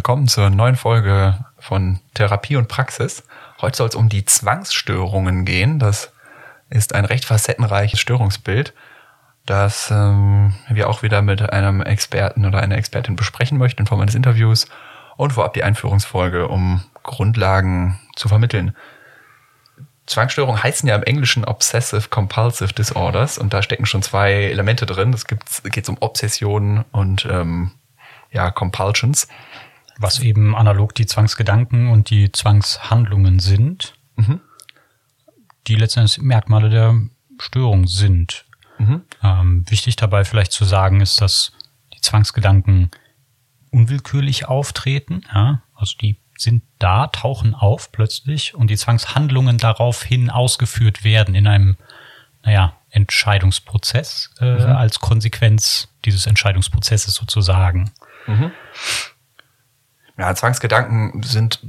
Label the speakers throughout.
Speaker 1: willkommen zur neuen Folge von Therapie und Praxis. Heute soll es um die Zwangsstörungen gehen. Das ist ein recht facettenreiches Störungsbild, das ähm, wir auch wieder mit einem Experten oder einer Expertin besprechen möchten in Form eines Interviews und vorab die Einführungsfolge, um Grundlagen zu vermitteln. Zwangsstörungen heißen ja im Englischen Obsessive Compulsive Disorders und da stecken schon zwei Elemente drin. Es geht um Obsessionen und ähm, ja, Compulsions.
Speaker 2: Was eben analog die Zwangsgedanken und die Zwangshandlungen sind, mhm. die letztendlich Merkmale der Störung sind. Mhm. Ähm, wichtig dabei vielleicht zu sagen ist, dass die Zwangsgedanken unwillkürlich auftreten. Ja? Also die sind da, tauchen auf plötzlich und die Zwangshandlungen daraufhin ausgeführt werden in einem, naja, Entscheidungsprozess äh, mhm. als Konsequenz dieses Entscheidungsprozesses sozusagen. Mhm.
Speaker 1: Ja, Zwangsgedanken sind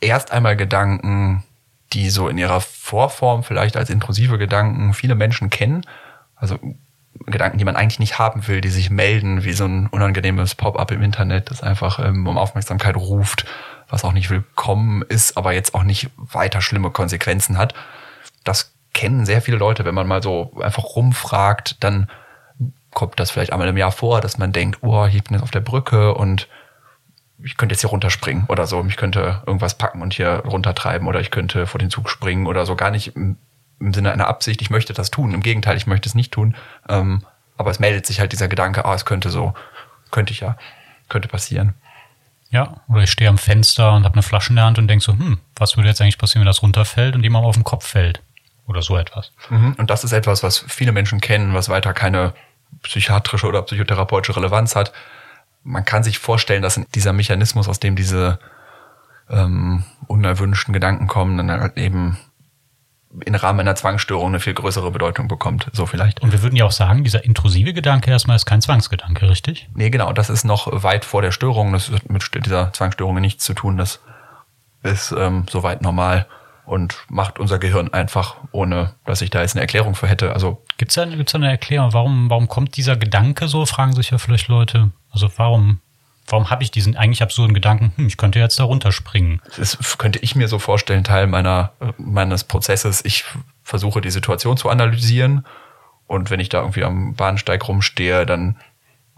Speaker 1: erst einmal Gedanken, die so in ihrer Vorform vielleicht als intrusive Gedanken viele Menschen kennen. Also Gedanken, die man eigentlich nicht haben will, die sich melden, wie so ein unangenehmes Pop-up im Internet, das einfach ähm, um Aufmerksamkeit ruft, was auch nicht willkommen ist, aber jetzt auch nicht weiter schlimme Konsequenzen hat. Das kennen sehr viele Leute, wenn man mal so einfach rumfragt, dann kommt das vielleicht einmal im Jahr vor, dass man denkt, oh, ich bin jetzt auf der Brücke und ich könnte jetzt hier runterspringen oder so. Ich könnte irgendwas packen und hier runtertreiben oder ich könnte vor den Zug springen oder so. Gar nicht im, im Sinne einer Absicht, ich möchte das tun. Im Gegenteil, ich möchte es nicht tun. Ähm, aber es meldet sich halt dieser Gedanke, ah, es könnte so, könnte ich ja, könnte passieren.
Speaker 2: Ja, oder ich stehe am Fenster und habe eine Flasche in der Hand und denke so, hm, was würde jetzt eigentlich passieren, wenn das runterfällt und jemand auf den Kopf fällt? Oder so etwas.
Speaker 1: Mhm. Und das ist etwas, was viele Menschen kennen, was weiter keine psychiatrische oder psychotherapeutische Relevanz hat. Man kann sich vorstellen, dass dieser Mechanismus, aus dem diese ähm, unerwünschten Gedanken kommen, dann halt eben im Rahmen einer Zwangsstörung eine viel größere Bedeutung bekommt, so vielleicht.
Speaker 2: Und wir würden ja auch sagen, dieser intrusive Gedanke erstmal ist kein Zwangsgedanke, richtig?
Speaker 1: Nee, genau, das ist noch weit vor der Störung, das hat mit dieser Zwangsstörung nichts zu tun, das ist ähm, soweit normal und macht unser Gehirn einfach, ohne dass ich da jetzt eine Erklärung für hätte. Also
Speaker 2: gibt's da, gibt's da eine Erklärung, warum, warum kommt dieser Gedanke so? Fragen sich ja vielleicht Leute. Also warum, warum habe ich diesen eigentlich absurden Gedanken? Hm, ich könnte jetzt da runterspringen.
Speaker 1: Das könnte ich mir so vorstellen, Teil meiner meines Prozesses. Ich versuche die Situation zu analysieren und wenn ich da irgendwie am Bahnsteig rumstehe, dann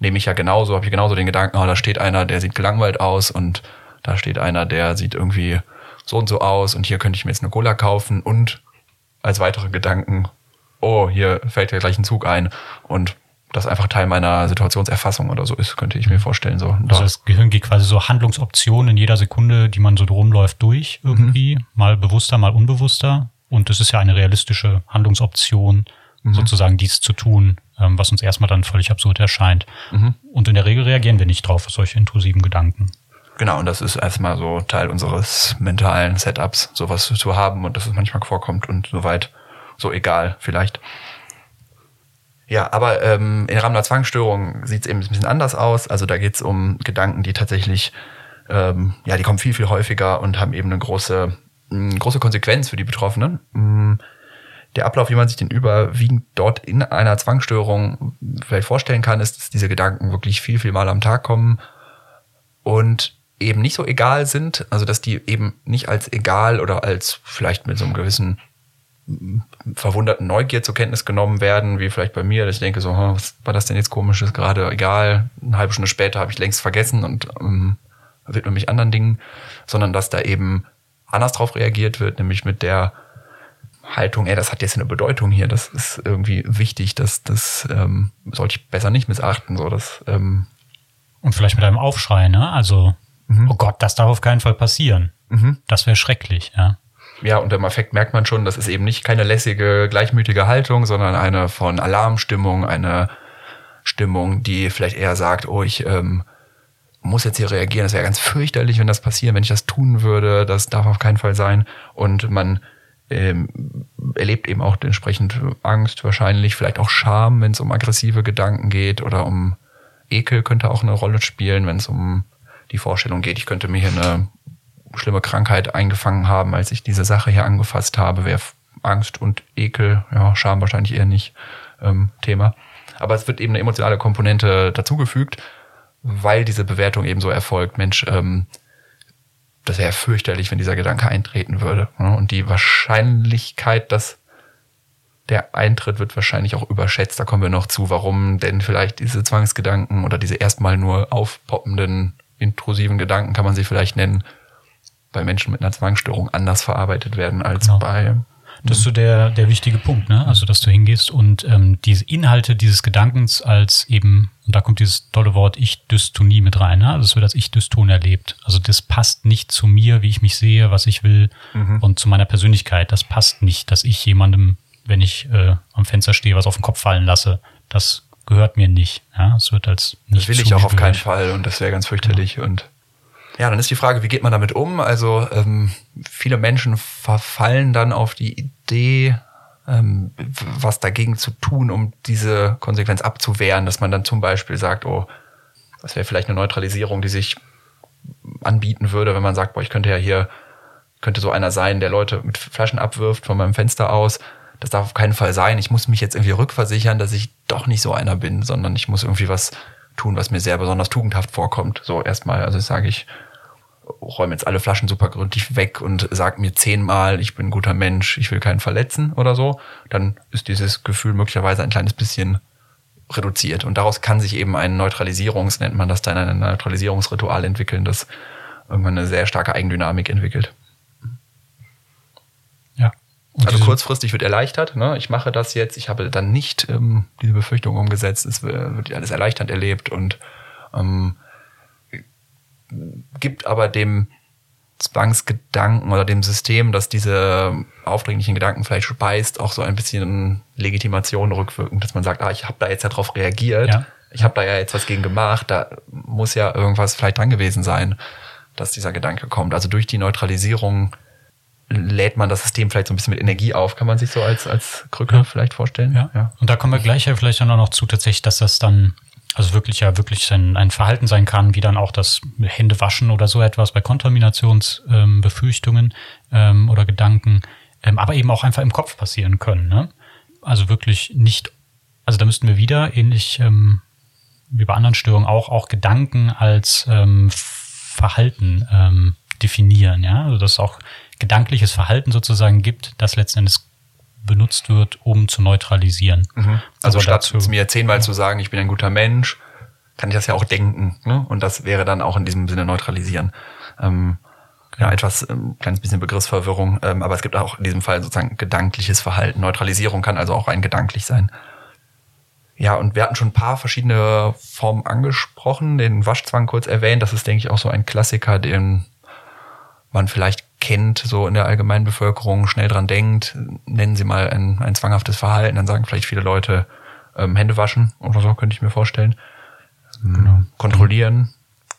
Speaker 1: nehme ich ja genauso, habe ich genauso den Gedanken, oh, da steht einer, der sieht gelangweilt aus und da steht einer, der sieht irgendwie so und so aus und hier könnte ich mir jetzt eine Cola kaufen und als weitere Gedanken, oh, hier fällt ja gleich ein Zug ein und das einfach Teil meiner Situationserfassung oder so ist, könnte ich mir vorstellen. So.
Speaker 2: Also das Gehirn geht quasi so Handlungsoptionen in jeder Sekunde, die man so rumläuft, durch irgendwie, mhm. mal bewusster, mal unbewusster. Und das ist ja eine realistische Handlungsoption, mhm. sozusagen dies zu tun, ähm, was uns erstmal dann völlig absurd erscheint. Mhm. Und in der Regel reagieren wir nicht drauf, auf solche intrusiven Gedanken.
Speaker 1: Genau, und das ist erstmal so Teil unseres mentalen Setups, sowas zu haben und dass es manchmal vorkommt und soweit so egal vielleicht. Ja, aber ähm, im Rahmen der Zwangsstörung sieht es eben ein bisschen anders aus. Also da geht es um Gedanken, die tatsächlich, ähm, ja, die kommen viel, viel häufiger und haben eben eine große, eine große Konsequenz für die Betroffenen. Der Ablauf, wie man sich den überwiegend dort in einer Zwangsstörung vielleicht vorstellen kann, ist, dass diese Gedanken wirklich viel, viel Mal am Tag kommen und eben nicht so egal sind, also dass die eben nicht als egal oder als vielleicht mit so einem gewissen verwunderten Neugier zur Kenntnis genommen werden, wie vielleicht bei mir, dass ich denke so, was war das denn jetzt komisches, gerade egal, eine halbe Stunde später habe ich längst vergessen und ähm, widme mich anderen Dingen, sondern dass da eben anders drauf reagiert wird, nämlich mit der Haltung, ey, das hat jetzt eine Bedeutung hier, das ist irgendwie wichtig, das, das ähm, sollte ich besser nicht missachten, so das ähm,
Speaker 2: und vielleicht mit einem Aufschrei, ne? Also Mhm. Oh Gott, das darf auf keinen Fall passieren. Mhm. Das wäre schrecklich, ja.
Speaker 1: Ja, und im Effekt merkt man schon, das ist eben nicht keine lässige, gleichmütige Haltung, sondern eine von Alarmstimmung, eine Stimmung, die vielleicht eher sagt, oh, ich ähm, muss jetzt hier reagieren, das wäre ganz fürchterlich, wenn das passiert, wenn ich das tun würde, das darf auf keinen Fall sein. Und man ähm, erlebt eben auch entsprechend Angst, wahrscheinlich, vielleicht auch Scham, wenn es um aggressive Gedanken geht oder um Ekel könnte auch eine Rolle spielen, wenn es um die Vorstellung geht, ich könnte mir hier eine schlimme Krankheit eingefangen haben, als ich diese Sache hier angefasst habe, wäre Angst und Ekel, ja, Scham wahrscheinlich eher nicht ähm, Thema. Aber es wird eben eine emotionale Komponente dazugefügt, weil diese Bewertung eben so erfolgt, Mensch, ähm, das wäre fürchterlich, wenn dieser Gedanke eintreten würde. Ne? Und die Wahrscheinlichkeit, dass der Eintritt wird wahrscheinlich auch überschätzt. Da kommen wir noch zu, warum denn vielleicht diese Zwangsgedanken oder diese erstmal nur aufpoppenden intrusiven Gedanken, kann man sie vielleicht nennen, bei Menschen mit einer Zwangsstörung anders verarbeitet werden als genau. bei
Speaker 2: das ist so der, der wichtige Punkt, ne? Also, dass du hingehst und ähm, diese Inhalte dieses Gedankens als eben, und da kommt dieses tolle Wort Ich-Dystonie mit rein, ne? Also, es wird als Ich-Dyston erlebt. Also, das passt nicht zu mir, wie ich mich sehe, was ich will mhm. und zu meiner Persönlichkeit. Das passt nicht, dass ich jemandem, wenn ich äh, am Fenster stehe, was auf den Kopf fallen lasse. Das gehört mir nicht. Ja, es wird als
Speaker 1: nicht Das will ich auch auf keinen Fall und das wäre ganz fürchterlich genau. und ja, dann ist die Frage, wie geht man damit um? Also ähm, viele Menschen verfallen dann auf die Idee, ähm, was dagegen zu tun, um diese Konsequenz abzuwehren, dass man dann zum Beispiel sagt, oh, das wäre vielleicht eine Neutralisierung, die sich anbieten würde, wenn man sagt, boah, ich könnte ja hier, könnte so einer sein, der Leute mit Flaschen abwirft von meinem Fenster aus. Das darf auf keinen Fall sein. Ich muss mich jetzt irgendwie rückversichern, dass ich doch nicht so einer bin, sondern ich muss irgendwie was tun, was mir sehr besonders tugendhaft vorkommt. So erstmal, also sage ich, räume jetzt alle Flaschen super gründlich weg und sag mir zehnmal, ich bin ein guter Mensch, ich will keinen verletzen oder so, dann ist dieses Gefühl möglicherweise ein kleines bisschen reduziert. Und daraus kann sich eben ein Neutralisierungs, nennt man das dann, ein Neutralisierungsritual entwickeln, das irgendwann eine sehr starke Eigendynamik entwickelt. Also kurzfristig wird erleichtert, ne? ich mache das jetzt, ich habe dann nicht ähm, diese Befürchtung umgesetzt, es wird alles erleichternd erlebt und ähm, gibt aber dem Zwangsgedanken oder dem System, das diese aufdringlichen Gedanken vielleicht speist, auch so ein bisschen Legitimation rückwirkend, dass man sagt, ah, ich habe da jetzt ja drauf reagiert, ja. ich habe da ja jetzt was gegen gemacht, da muss ja irgendwas vielleicht dran gewesen sein, dass dieser Gedanke kommt. Also durch die Neutralisierung lädt man das System vielleicht so ein bisschen mit Energie auf, kann man sich so als, als Krücke ja. vielleicht vorstellen.
Speaker 2: Ja. ja. Und da kommen wir gleich ja vielleicht auch noch zu, tatsächlich, dass das dann also wirklich ja wirklich ein, ein Verhalten sein kann, wie dann auch das Händewaschen oder so etwas bei Kontaminationsbefürchtungen ähm, ähm, oder Gedanken, ähm, aber eben auch einfach im Kopf passieren können. Ne? Also wirklich nicht, also da müssten wir wieder ähnlich ähm, wie bei anderen Störungen auch auch Gedanken als ähm, Verhalten ähm, definieren. Ja, also dass es auch gedankliches Verhalten sozusagen gibt, das letzten Endes benutzt wird, um zu neutralisieren.
Speaker 1: Mhm. Also Aber statt dazu, mir zehnmal ja. zu sagen, ich bin ein guter Mensch, kann ich das ja auch denken. Ne? Und das wäre dann auch in diesem Sinne neutralisieren. Ähm, ja, etwas, ein ähm, kleines bisschen Begriffsverwirrung, ähm, aber es gibt auch in diesem Fall sozusagen gedankliches Verhalten. Neutralisierung kann also auch rein gedanklich sein. Ja, und wir hatten schon ein paar verschiedene Formen angesprochen, den Waschzwang kurz erwähnt. Das ist, denke ich, auch so ein Klassiker, den man vielleicht kennt, so in der allgemeinen Bevölkerung schnell dran denkt, nennen Sie mal ein, ein zwanghaftes Verhalten, dann sagen vielleicht viele Leute ähm, Hände waschen oder so, könnte ich mir vorstellen.
Speaker 2: Ähm, genau. Kontrollieren.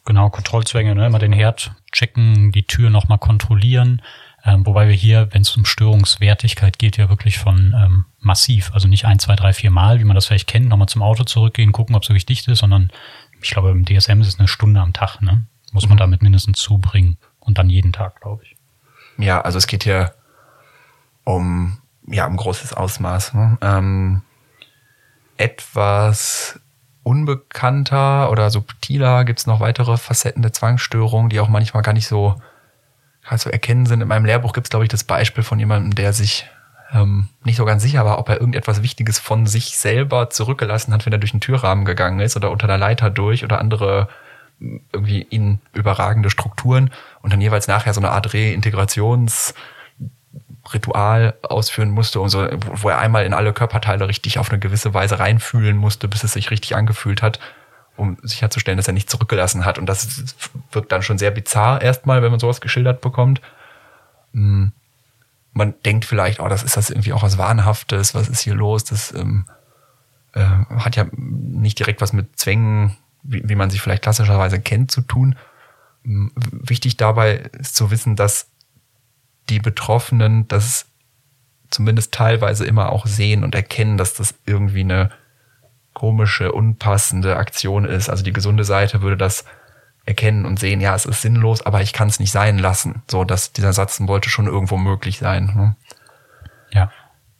Speaker 2: Genau, Kontrollzwänge, ne? immer den Herd checken, die Tür nochmal kontrollieren. Ähm, wobei wir hier, wenn es um Störungswertigkeit geht, ja wirklich von ähm, massiv, also nicht ein, zwei, drei, vier Mal, wie man das vielleicht kennt, nochmal zum Auto zurückgehen, gucken, ob es wirklich dicht ist, sondern ich glaube, im DSM ist es eine Stunde am Tag, ne? Muss man mhm. damit mindestens zubringen. Und dann jeden Tag, glaube ich.
Speaker 1: Ja, also es geht hier um, ja, um großes Ausmaß. Ne? Ähm, etwas unbekannter oder subtiler gibt's noch weitere Facetten der Zwangsstörung, die auch manchmal gar nicht so, zu erkennen sind. In meinem Lehrbuch gibt's glaube ich, das Beispiel von jemandem, der sich ähm, nicht so ganz sicher war, ob er irgendetwas Wichtiges von sich selber zurückgelassen hat, wenn er durch den Türrahmen gegangen ist oder unter der Leiter durch oder andere irgendwie ihn überragende Strukturen und dann jeweils nachher so eine Art Reintegrationsritual ausführen musste und so, wo er einmal in alle Körperteile richtig auf eine gewisse Weise reinfühlen musste, bis es sich richtig angefühlt hat, um sicherzustellen, dass er nicht zurückgelassen hat. Und das wirkt dann schon sehr bizarr erstmal, wenn man sowas geschildert bekommt. Hm. Man denkt vielleicht, oh, das ist das irgendwie auch was Wahnhaftes, was ist hier los? Das ähm, äh, hat ja nicht direkt was mit Zwängen wie, wie man sie vielleicht klassischerweise kennt, zu tun. Wichtig dabei ist zu wissen, dass die Betroffenen das zumindest teilweise immer auch sehen und erkennen, dass das irgendwie eine komische, unpassende Aktion ist. Also die gesunde Seite würde das erkennen und sehen, ja, es ist sinnlos, aber ich kann es nicht sein lassen. So, dass dieser Satz wollte schon irgendwo möglich sein. Ne?
Speaker 2: Ja.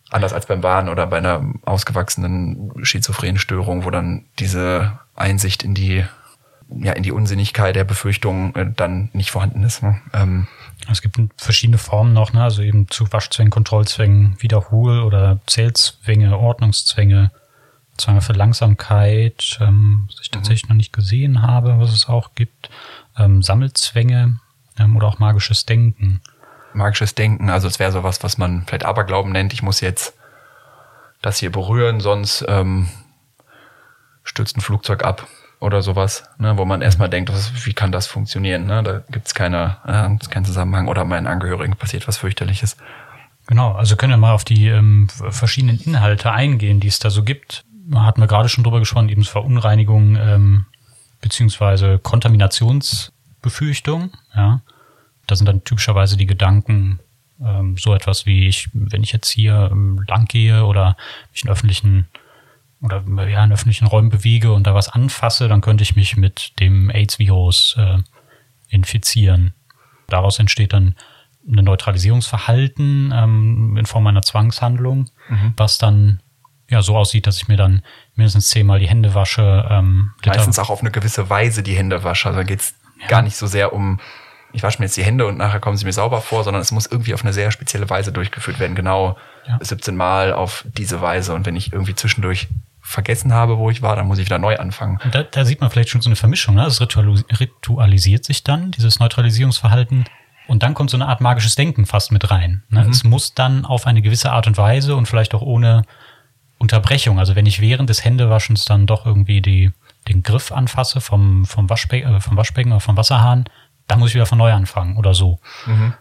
Speaker 1: Anders als beim Wahn oder bei einer ausgewachsenen schizophrenen Störung, wo dann diese Einsicht in die ja in die Unsinnigkeit der Befürchtung äh, dann nicht vorhanden ist. Ne? Ähm,
Speaker 2: es gibt verschiedene Formen noch, ne? also eben zu Waschzwängen, Kontrollzwängen, Wiederhol- oder Zählzwänge, Ordnungszwänge, Zwänge für Langsamkeit, ähm, was ich tatsächlich mhm. noch nicht gesehen habe, was es auch gibt, ähm, Sammelzwänge ähm, oder auch magisches Denken.
Speaker 1: Magisches Denken, also es wäre sowas, was man vielleicht Aberglauben nennt. Ich muss jetzt das hier berühren, sonst ähm, stürzt ein Flugzeug ab oder sowas, ne, wo man erstmal denkt, was, wie kann das funktionieren? Ne? Da gibt's keine, äh, keinen Zusammenhang oder meinen Angehörigen passiert was fürchterliches.
Speaker 2: Genau, also können wir mal auf die ähm, verschiedenen Inhalte eingehen, die es da so gibt. Hatten wir gerade schon drüber gesprochen, eben Verunreinigung ähm, beziehungsweise Kontaminationsbefürchtung. Ja, da sind dann typischerweise die Gedanken ähm, so etwas wie ich, wenn ich jetzt hier ähm, lang gehe oder mich in öffentlichen oder ja, in öffentlichen Räumen bewege und da was anfasse, dann könnte ich mich mit dem AIDS-Virus äh, infizieren. Daraus entsteht dann ein Neutralisierungsverhalten ähm, in Form einer Zwangshandlung, mhm. was dann ja so aussieht, dass ich mir dann mindestens zehnmal die Hände wasche.
Speaker 1: Ähm, Meistens auch auf eine gewisse Weise die Hände wasche. Also da geht's ja. gar nicht so sehr um, ich wasche mir jetzt die Hände und nachher kommen sie mir sauber vor, sondern es muss irgendwie auf eine sehr spezielle Weise durchgeführt werden. Genau ja. 17 Mal auf diese Weise. Und wenn ich irgendwie zwischendurch vergessen habe, wo ich war, dann muss ich wieder neu anfangen.
Speaker 2: Da, da sieht man vielleicht schon so eine Vermischung. Ne? Es ritualisiert sich dann, dieses Neutralisierungsverhalten. Und dann kommt so eine Art magisches Denken fast mit rein. Ne? Mhm. Es muss dann auf eine gewisse Art und Weise und vielleicht auch ohne Unterbrechung. Also wenn ich während des Händewaschens dann doch irgendwie die, den Griff anfasse vom, vom, Waschbe äh, vom Waschbecken oder vom Wasserhahn, dann muss ich wieder von neu anfangen oder so. Mhm.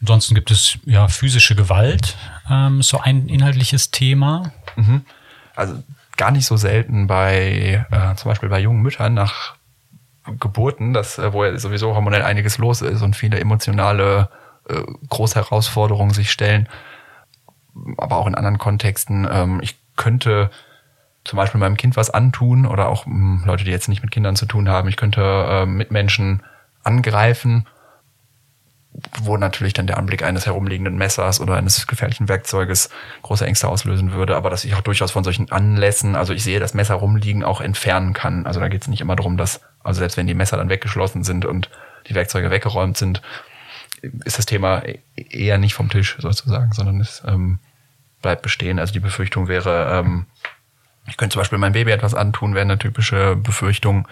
Speaker 2: Ansonsten gibt es ja physische Gewalt, ähm, so ein inhaltliches Thema.
Speaker 1: Mhm. Also gar nicht so selten bei äh, zum Beispiel bei jungen Müttern nach Geburten, dass, äh, wo ja sowieso hormonell einiges los ist und viele emotionale äh, große Herausforderungen sich stellen, aber auch in anderen Kontexten. Ähm, ich könnte zum Beispiel meinem Kind was antun oder auch mh, hm, Leute, die jetzt nicht mit Kindern zu tun haben. Ich könnte äh, Mitmenschen angreifen wo natürlich dann der Anblick eines herumliegenden Messers oder eines gefährlichen Werkzeuges große Ängste auslösen würde, aber dass ich auch durchaus von solchen Anlässen, also ich sehe das Messer rumliegen, auch entfernen kann. Also da geht es nicht immer darum, dass, also selbst wenn die Messer dann weggeschlossen sind und die Werkzeuge weggeräumt sind, ist das Thema eher nicht vom Tisch sozusagen, sondern es ähm, bleibt bestehen. Also die Befürchtung wäre, ähm, ich könnte zum Beispiel meinem Baby etwas antun, wäre eine typische Befürchtung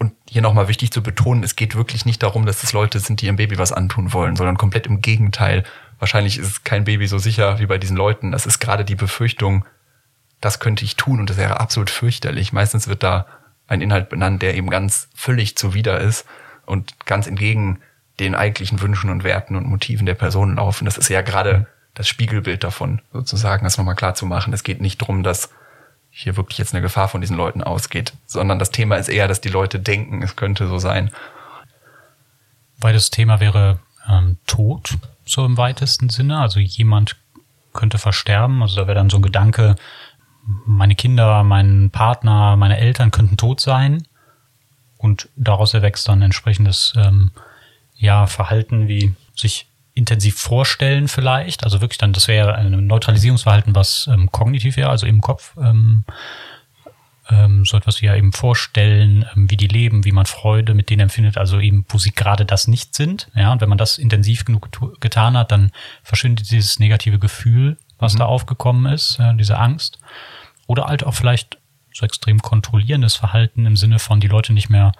Speaker 1: und hier nochmal wichtig zu betonen, es geht wirklich nicht darum, dass es Leute sind, die ihrem Baby was antun wollen, sondern komplett im Gegenteil. Wahrscheinlich ist kein Baby so sicher wie bei diesen Leuten. Das ist gerade die Befürchtung, das könnte ich tun und das wäre absolut fürchterlich. Meistens wird da ein Inhalt benannt, der eben ganz völlig zuwider ist und ganz entgegen den eigentlichen Wünschen und Werten und Motiven der Person laufen. Das ist ja gerade das Spiegelbild davon, sozusagen, das nochmal klar zu machen. Es geht nicht darum, dass hier wirklich jetzt eine Gefahr von diesen Leuten ausgeht, sondern das Thema ist eher, dass die Leute denken, es könnte so sein.
Speaker 2: Weil das Thema wäre ähm, Tod, so im weitesten Sinne. Also jemand könnte versterben. Also da wäre dann so ein Gedanke, meine Kinder, mein Partner, meine Eltern könnten tot sein. Und daraus erwächst dann entsprechendes ähm, ja, Verhalten wie sich intensiv vorstellen vielleicht. Also wirklich dann, das wäre ein Neutralisierungsverhalten, was ähm, kognitiv wäre, also im Kopf. Ähm, ähm, so etwas wie ja eben vorstellen, ähm, wie die leben, wie man Freude mit denen empfindet, also eben, wo sie gerade das nicht sind. Ja, und wenn man das intensiv genug getan hat, dann verschwindet dieses negative Gefühl, was mhm. da aufgekommen ist, ja, diese Angst. Oder halt auch vielleicht so extrem kontrollierendes Verhalten im Sinne von, die Leute nicht mehr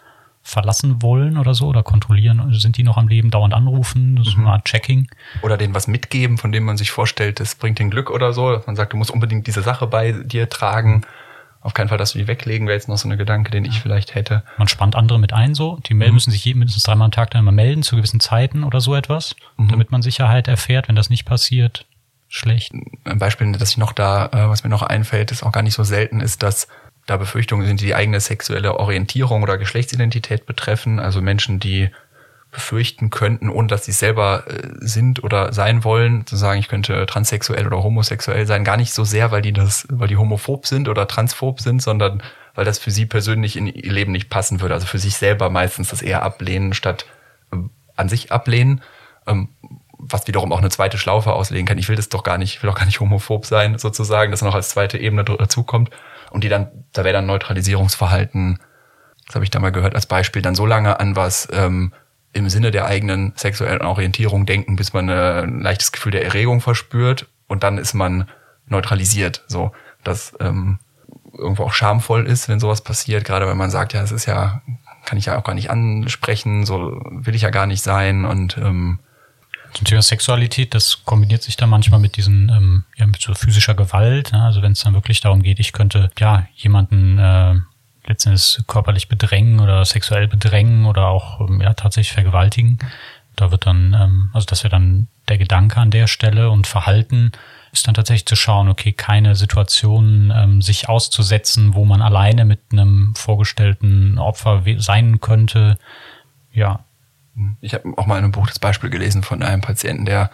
Speaker 2: verlassen wollen oder so oder kontrollieren, sind die noch am Leben, dauernd anrufen, das ist mhm. eine Art Checking.
Speaker 1: Oder denen was mitgeben, von dem man sich vorstellt, das bringt den Glück oder so. Man sagt, du musst unbedingt diese Sache bei dir tragen. Auf keinen Fall, dass du die weglegen, wäre jetzt noch so eine Gedanke, den ich vielleicht hätte.
Speaker 2: Man spannt andere mit ein so. Die mhm. müssen sich mindestens dreimal am Tag dann immer melden zu gewissen Zeiten oder so etwas, mhm. damit man Sicherheit erfährt. Wenn das nicht passiert, schlecht.
Speaker 1: Ein Beispiel, das ich noch da, äh, was mir noch einfällt, ist auch gar nicht so selten, ist, dass da Befürchtungen sind, die die eigene sexuelle Orientierung oder Geschlechtsidentität betreffen. Also Menschen, die befürchten könnten, ohne dass sie selber äh, sind oder sein wollen, zu sagen, ich könnte transsexuell oder homosexuell sein, gar nicht so sehr, weil die das, weil die homophob sind oder transphob sind, sondern weil das für sie persönlich in ihr Leben nicht passen würde. Also für sich selber meistens das eher ablehnen, statt äh, an sich ablehnen. Ähm, was wiederum auch eine zweite Schlaufe auslegen kann. Ich will das doch gar nicht, ich will auch gar nicht homophob sein, sozusagen, dass noch als zweite Ebene dazukommt und die dann, da wäre dann Neutralisierungsverhalten das habe ich da mal gehört als Beispiel, dann so lange an was ähm, im Sinne der eigenen sexuellen Orientierung denken, bis man äh, ein leichtes Gefühl der Erregung verspürt. Und dann ist man neutralisiert. So, dass ähm, irgendwo auch schamvoll ist, wenn sowas passiert, gerade wenn man sagt, ja, es ist ja, kann ich ja auch gar nicht ansprechen, so will ich ja gar nicht sein. Und ähm,
Speaker 2: zum Thema Sexualität, das kombiniert sich dann manchmal mit diesen, ähm, ja, mit so physischer Gewalt. Ne? Also wenn es dann wirklich darum geht, ich könnte ja jemanden äh, letztendlich körperlich bedrängen oder sexuell bedrängen oder auch ähm, ja tatsächlich vergewaltigen. Da wird dann, ähm, also das wäre dann der Gedanke an der Stelle und Verhalten ist dann tatsächlich zu schauen, okay, keine Situation ähm, sich auszusetzen, wo man alleine mit einem vorgestellten Opfer sein könnte. Ja.
Speaker 1: Ich habe auch mal in einem Buch das Beispiel gelesen von einem Patienten, der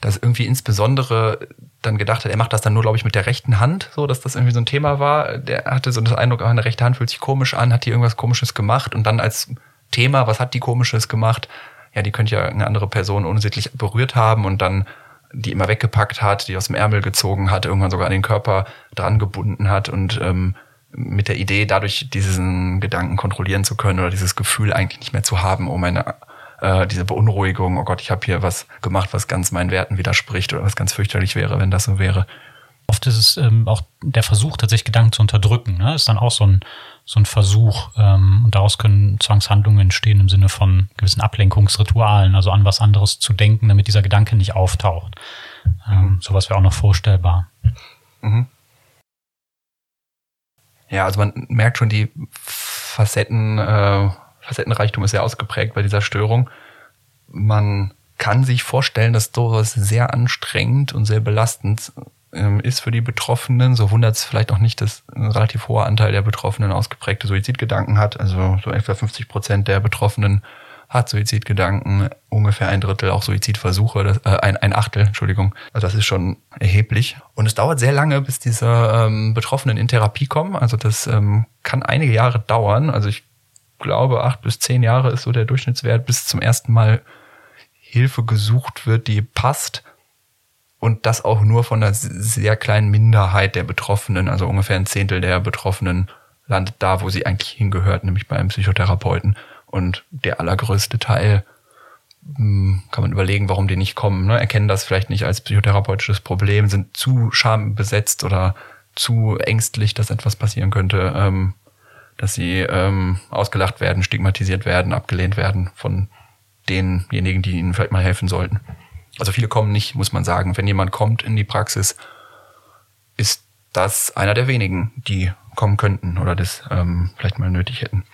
Speaker 1: das irgendwie insbesondere dann gedacht hat, er macht das dann nur, glaube ich, mit der rechten Hand, so dass das irgendwie so ein Thema war. Der hatte so das Eindruck, eine rechte Hand fühlt sich komisch an, hat die irgendwas Komisches gemacht und dann als Thema, was hat die Komisches gemacht? Ja, die könnte ja eine andere Person unsittlich berührt haben und dann die immer weggepackt hat, die aus dem Ärmel gezogen hat, irgendwann sogar an den Körper dran gebunden hat und ähm, mit der Idee, dadurch diesen Gedanken kontrollieren zu können oder dieses Gefühl eigentlich nicht mehr zu haben, um eine äh, diese Beunruhigung, oh Gott, ich habe hier was gemacht, was ganz meinen Werten widerspricht oder was ganz fürchterlich wäre, wenn das so wäre.
Speaker 2: Oft ist es ähm, auch der Versuch, tatsächlich Gedanken zu unterdrücken. Ne? Ist dann auch so ein, so ein Versuch. Ähm, und daraus können Zwangshandlungen entstehen im Sinne von gewissen Ablenkungsritualen, also an was anderes zu denken, damit dieser Gedanke nicht auftaucht. Ähm, mhm. Sowas wäre auch noch vorstellbar. Mhm.
Speaker 1: Ja, also man merkt schon die Facetten, äh, Facettenreichtum ist sehr ausgeprägt bei dieser Störung. Man kann sich vorstellen, dass sowas sehr anstrengend und sehr belastend ähm, ist für die Betroffenen. So wundert es vielleicht auch nicht, dass ein relativ hoher Anteil der Betroffenen ausgeprägte Suizidgedanken hat. Also so etwa 50 Prozent der Betroffenen hat Suizidgedanken, ungefähr ein Drittel auch Suizidversuche, das, äh, ein, ein Achtel, Entschuldigung. Also das ist schon erheblich. Und es dauert sehr lange, bis diese ähm, Betroffenen in Therapie kommen. Also das ähm, kann einige Jahre dauern. Also ich glaube, acht bis zehn Jahre ist so der Durchschnittswert, bis zum ersten Mal Hilfe gesucht wird, die passt. Und das auch nur von einer sehr kleinen Minderheit der Betroffenen, also ungefähr ein Zehntel der Betroffenen landet da, wo sie eigentlich hingehört, nämlich bei einem Psychotherapeuten. Und der allergrößte Teil hm, kann man überlegen, warum die nicht kommen. Ne? Erkennen das vielleicht nicht als psychotherapeutisches Problem, sind zu schambesetzt oder zu ängstlich, dass etwas passieren könnte. Ähm, dass sie ähm, ausgelacht werden, stigmatisiert werden, abgelehnt werden von denjenigen, die ihnen vielleicht mal helfen sollten. Also viele kommen nicht, muss man sagen. Wenn jemand kommt in die Praxis, ist das einer der wenigen, die kommen könnten oder das ähm, vielleicht mal nötig hätten.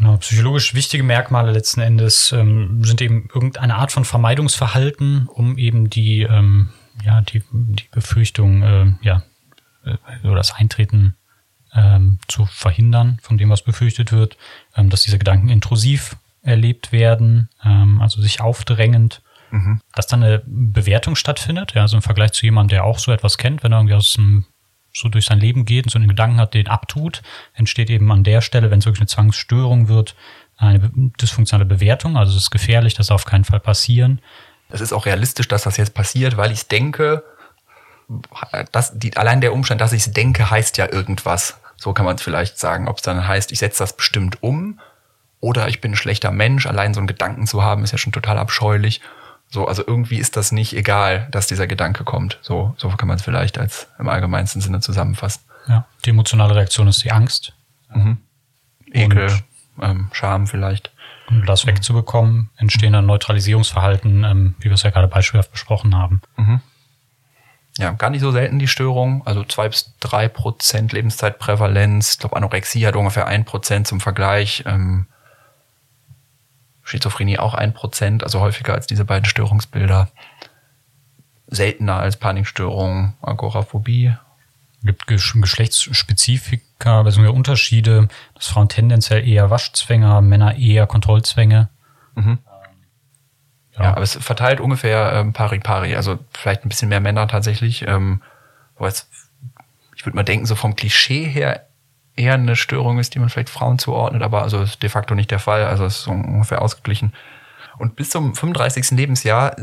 Speaker 2: Genau, psychologisch wichtige Merkmale letzten Endes ähm, sind eben irgendeine Art von Vermeidungsverhalten, um eben die, ähm, ja, die, die Befürchtung, äh, ja, oder das Eintreten ähm, zu verhindern, von dem was befürchtet wird, ähm, dass diese Gedanken intrusiv erlebt werden, ähm, also sich aufdrängend, mhm. dass dann eine Bewertung stattfindet, ja, also im Vergleich zu jemandem, der auch so etwas kennt, wenn er irgendwie aus dem so durch sein Leben geht und so einen Gedanken hat, den abtut, entsteht eben an der Stelle, wenn es wirklich eine Zwangsstörung wird, eine dysfunktionale Bewertung. Also es ist gefährlich, das darf auf keinen Fall passieren.
Speaker 1: Es ist auch realistisch, dass das jetzt passiert, weil ich denke, dass die, allein der Umstand, dass ich es denke, heißt ja irgendwas. So kann man es vielleicht sagen. Ob es dann heißt, ich setze das bestimmt um oder ich bin ein schlechter Mensch. Allein so einen Gedanken zu haben, ist ja schon total abscheulich. So, also irgendwie ist das nicht egal, dass dieser Gedanke kommt. So, so kann man es vielleicht als im allgemeinsten Sinne zusammenfassen.
Speaker 2: Ja, die emotionale Reaktion ist die Angst. Mhm.
Speaker 1: Ekel, ähm, Scham vielleicht.
Speaker 2: Um das wegzubekommen, entstehen dann Neutralisierungsverhalten, ähm, wie wir es ja gerade beispielhaft besprochen haben. Mhm
Speaker 1: ja, gar nicht so selten die Störung. Also zwei bis drei Prozent Lebenszeitprävalenz. Ich glaube, Anorexie hat ungefähr ein Prozent zum Vergleich. Ähm, Schizophrenie auch ein Prozent, also häufiger als diese beiden Störungsbilder. Seltener als Panikstörung, Agoraphobie.
Speaker 2: Gibt Geschlechtsspezifika, beziehungsweise Unterschiede, dass Frauen tendenziell eher Waschzwänge haben, Männer eher Kontrollzwänge. Mhm.
Speaker 1: Ja. ja, aber es verteilt ungefähr ähm, pari pari, also vielleicht ein bisschen mehr Männer tatsächlich. Ähm, wo es, ich würde mal denken, so vom Klischee her eher eine Störung ist, die man vielleicht Frauen zuordnet, aber also ist de facto nicht der Fall. Also ist ungefähr ausgeglichen. Und bis zum 35. Lebensjahr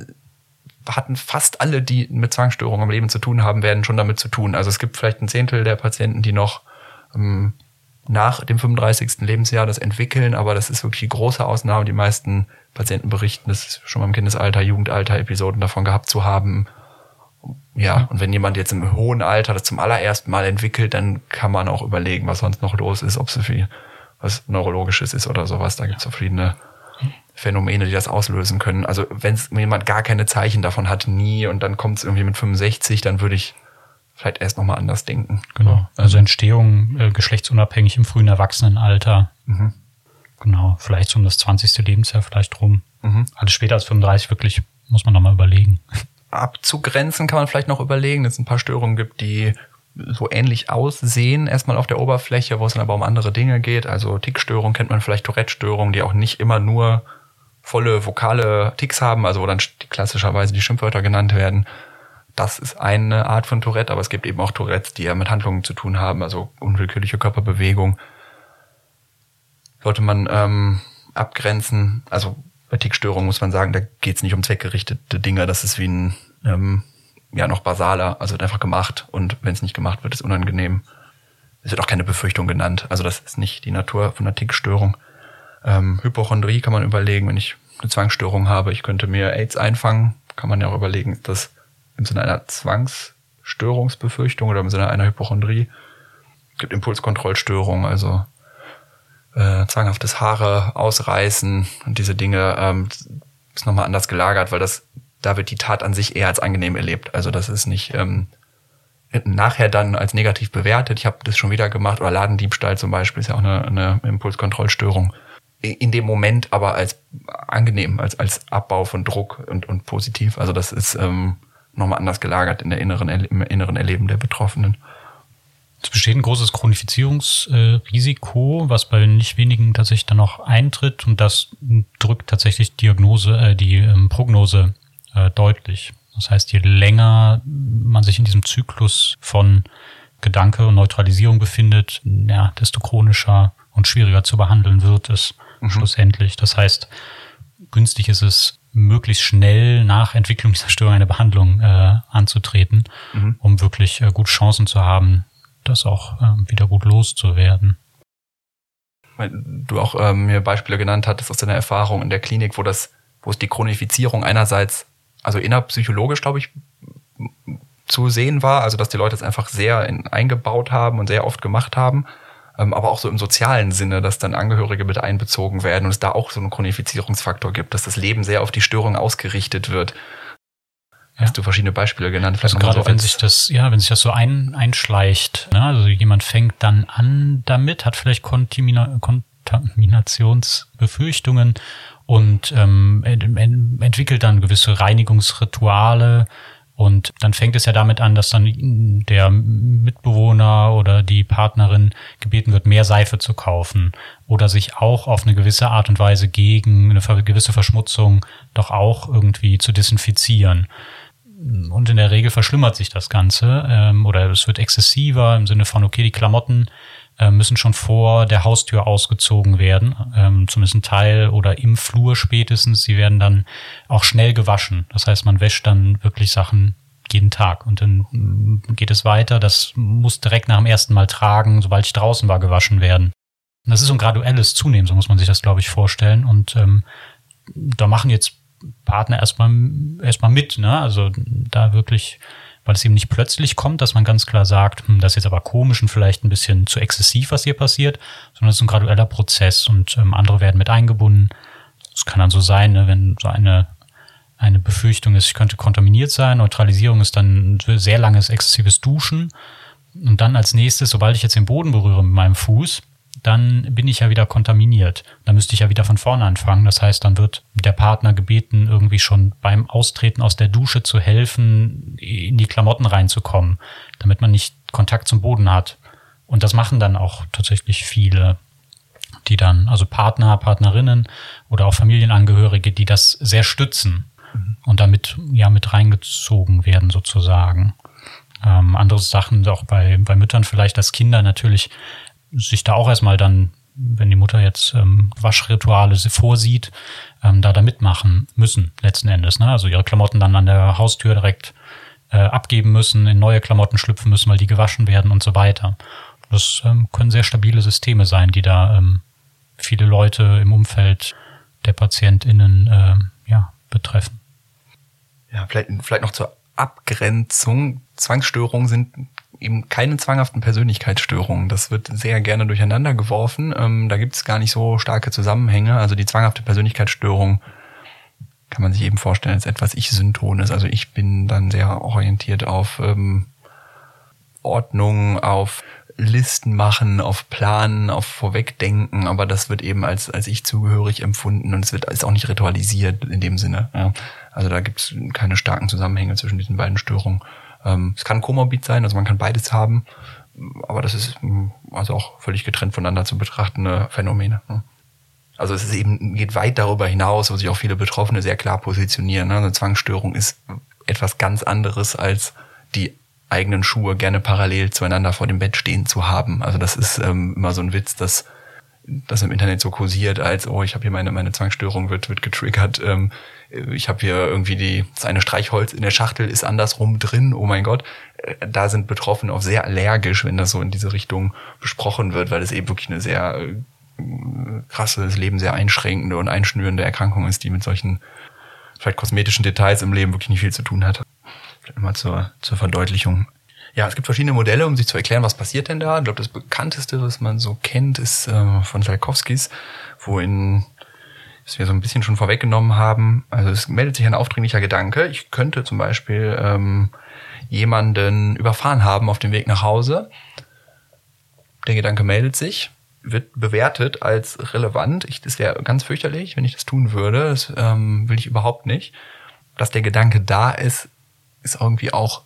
Speaker 1: hatten fast alle, die mit Zwangsstörungen im Leben zu tun haben, werden schon damit zu tun. Also es gibt vielleicht ein Zehntel der Patienten, die noch ähm, nach dem 35. Lebensjahr das entwickeln, aber das ist wirklich die große Ausnahme. Die meisten Patienten berichten, das schon mal im Kindesalter, Jugendalter Episoden davon gehabt zu haben. Ja, und wenn jemand jetzt im hohen Alter das zum allerersten Mal entwickelt, dann kann man auch überlegen, was sonst noch los ist, ob es so viel was Neurologisches ist oder sowas. Da gibt es verschiedene Phänomene, die das auslösen können. Also wenn jemand gar keine Zeichen davon hat, nie, und dann kommt es irgendwie mit 65, dann würde ich vielleicht erst nochmal anders denken.
Speaker 2: Genau. Also Entstehung äh, geschlechtsunabhängig im frühen Erwachsenenalter. Mhm. Genau. Vielleicht so um das 20. Lebensjahr vielleicht rum. Mhm. Alles später als 35 wirklich muss man nochmal überlegen.
Speaker 1: Abzugrenzen kann man vielleicht noch überlegen, dass es ein paar Störungen gibt, die so ähnlich aussehen, erstmal auf der Oberfläche, wo es dann aber um andere Dinge geht. Also Tickstörung kennt man vielleicht, Tourette-Störung, die auch nicht immer nur volle vokale Ticks haben, also wo dann klassischerweise die Schimpfwörter genannt werden. Das ist eine Art von Tourette, aber es gibt eben auch Tourettes, die ja mit Handlungen zu tun haben, also unwillkürliche Körperbewegung. Sollte man ähm, abgrenzen. Also bei Tickstörungen muss man sagen, da geht es nicht um zweckgerichtete Dinge. Das ist wie ein ähm, ja noch basaler, also wird einfach gemacht und wenn es nicht gemacht wird, ist unangenehm. Es wird auch keine Befürchtung genannt. Also das ist nicht die Natur von einer Tickstörung. Ähm, Hypochondrie kann man überlegen, wenn ich eine Zwangsstörung habe, ich könnte mir AIDS einfangen, kann man ja auch überlegen, ist das im Sinne einer Zwangsstörungsbefürchtung oder im Sinne einer Hypochondrie. Es gibt Impulskontrollstörungen, also äh, zwanghaftes Haare ausreißen und diese Dinge ähm, ist nochmal anders gelagert, weil das da wird die Tat an sich eher als angenehm erlebt. Also das ist nicht ähm, nachher dann als negativ bewertet. Ich habe das schon wieder gemacht oder Ladendiebstahl zum Beispiel ist ja auch eine, eine Impulskontrollstörung. In dem Moment aber als angenehm, als als Abbau von Druck und und positiv. Also das ist ähm, nochmal anders gelagert in der inneren im inneren Erleben der Betroffenen.
Speaker 2: Es besteht ein großes Chronifizierungsrisiko, was bei nicht wenigen tatsächlich dann noch eintritt und das drückt tatsächlich Diagnose, äh, die ähm, Prognose äh, deutlich. Das heißt, je länger man sich in diesem Zyklus von Gedanke und Neutralisierung befindet, ja, desto chronischer und schwieriger zu behandeln wird es mhm. schlussendlich. Das heißt, günstig ist es, möglichst schnell nach Entwicklung dieser Störung eine Behandlung äh, anzutreten, mhm. um wirklich äh, gute Chancen zu haben, das auch äh, wieder gut loszuwerden.
Speaker 1: Weil du auch ähm, mir Beispiele genannt hattest aus deiner Erfahrung in der Klinik, wo das, wo es die Chronifizierung einerseits also innerpsychologisch, glaube ich, zu sehen war. Also, dass die Leute es einfach sehr in, eingebaut haben und sehr oft gemacht haben. Ähm, aber auch so im sozialen Sinne, dass dann Angehörige mit einbezogen werden und es da auch so einen Chronifizierungsfaktor gibt, dass das Leben sehr auf die Störung ausgerichtet wird. Ja. Hast du verschiedene Beispiele genannt?
Speaker 2: Vielleicht also gerade so wenn sich das, ja, wenn sich das so ein, einschleicht, ne? also jemand fängt dann an damit, hat vielleicht Kontamina Kontaminationsbefürchtungen und ähm, entwickelt dann gewisse Reinigungsrituale. Und dann fängt es ja damit an, dass dann der Mitbewohner oder die Partnerin gebeten wird, mehr Seife zu kaufen oder sich auch auf eine gewisse Art und Weise gegen eine gewisse Verschmutzung doch auch irgendwie zu desinfizieren. Und in der Regel verschlimmert sich das Ganze ähm, oder es wird exzessiver im Sinne von, okay, die Klamotten äh, müssen schon vor der Haustür ausgezogen werden, ähm, zumindest ein Teil oder im Flur spätestens. Sie werden dann auch schnell gewaschen. Das heißt, man wäscht dann wirklich Sachen jeden Tag und dann mm, geht es weiter. Das muss direkt nach dem ersten Mal tragen, sobald ich draußen war, gewaschen werden. Das ist so ein graduelles Zunehmen, so muss man sich das, glaube ich, vorstellen. Und ähm, da machen jetzt Partner erstmal erstmal mit, ne? Also da wirklich weil es eben nicht plötzlich kommt, dass man ganz klar sagt, hm, das ist jetzt aber komisch und vielleicht ein bisschen zu exzessiv, was hier passiert, sondern es ist ein gradueller Prozess und ähm, andere werden mit eingebunden. Es kann dann so sein, ne, wenn so eine, eine Befürchtung ist, ich könnte kontaminiert sein, Neutralisierung ist dann ein sehr langes exzessives Duschen und dann als nächstes, sobald ich jetzt den Boden berühre mit meinem Fuß, dann bin ich ja wieder kontaminiert. Dann müsste ich ja wieder von vorne anfangen. Das heißt, dann wird der Partner gebeten, irgendwie schon beim Austreten aus der Dusche zu helfen, in die Klamotten reinzukommen, damit man nicht Kontakt zum Boden hat. Und das machen dann auch tatsächlich viele, die dann, also Partner, Partnerinnen oder auch Familienangehörige, die das sehr stützen mhm. und damit ja mit reingezogen werden sozusagen. Ähm, andere Sachen auch bei, bei Müttern vielleicht, dass Kinder natürlich sich da auch erstmal dann, wenn die Mutter jetzt ähm, Waschrituale vorsieht, ähm, da da mitmachen müssen, letzten Endes. Ne? Also ihre Klamotten dann an der Haustür direkt äh, abgeben müssen, in neue Klamotten schlüpfen müssen, weil die gewaschen werden und so weiter. Das ähm, können sehr stabile Systeme sein, die da ähm, viele Leute im Umfeld der PatientInnen ähm, ja, betreffen.
Speaker 1: Ja, vielleicht, vielleicht noch zur Abgrenzung. Zwangsstörungen sind eben keine zwanghaften Persönlichkeitsstörungen. Das wird sehr gerne durcheinander geworfen. Ähm, da gibt es gar nicht so starke Zusammenhänge. Also die zwanghafte Persönlichkeitsstörung kann man sich eben vorstellen als etwas Ich-Syntones. Also ich bin dann sehr orientiert auf ähm, Ordnung, auf Listen machen, auf Planen, auf Vorwegdenken, aber das wird eben als, als ich zugehörig empfunden und es wird ist auch nicht ritualisiert in dem Sinne. Ja. Also da gibt es keine starken Zusammenhänge zwischen diesen beiden Störungen. Ähm, es kann komorbid sein, also man kann beides haben, aber das ist mm, also auch völlig getrennt voneinander zu betrachtende Phänomene. Ne. Also es ist eben, geht weit darüber hinaus, wo sich auch viele Betroffene sehr klar positionieren. Ne. Eine Zwangsstörung ist etwas ganz anderes als die eigenen Schuhe gerne parallel zueinander vor dem Bett stehen zu haben. Also das ist ähm, immer so ein Witz, dass das im Internet so kursiert, als oh, ich habe hier meine meine Zwangsstörung wird wird getriggert. Ähm, ich habe hier irgendwie die das eine Streichholz in der Schachtel ist andersrum drin. Oh mein Gott, äh, da sind Betroffene auch sehr allergisch, wenn das so in diese Richtung besprochen wird, weil es eben wirklich eine sehr äh, krasse, das Leben sehr einschränkende und einschnürende Erkrankung ist, die mit solchen vielleicht kosmetischen Details im Leben wirklich nicht viel zu tun hat. Immer zur, zur Verdeutlichung. Ja, es gibt verschiedene Modelle, um sich zu erklären, was passiert denn da. Ich glaube, das bekannteste, was man so kennt, ist äh, von Tchaikovskis, wo in, was wir so ein bisschen schon vorweggenommen haben, also es meldet sich ein aufdringlicher Gedanke. Ich könnte zum Beispiel ähm, jemanden überfahren haben auf dem Weg nach Hause. Der Gedanke meldet sich, wird bewertet als relevant. Ich, das wäre ganz fürchterlich, wenn ich das tun würde. Das ähm, will ich überhaupt nicht. Dass der Gedanke da ist, ist irgendwie auch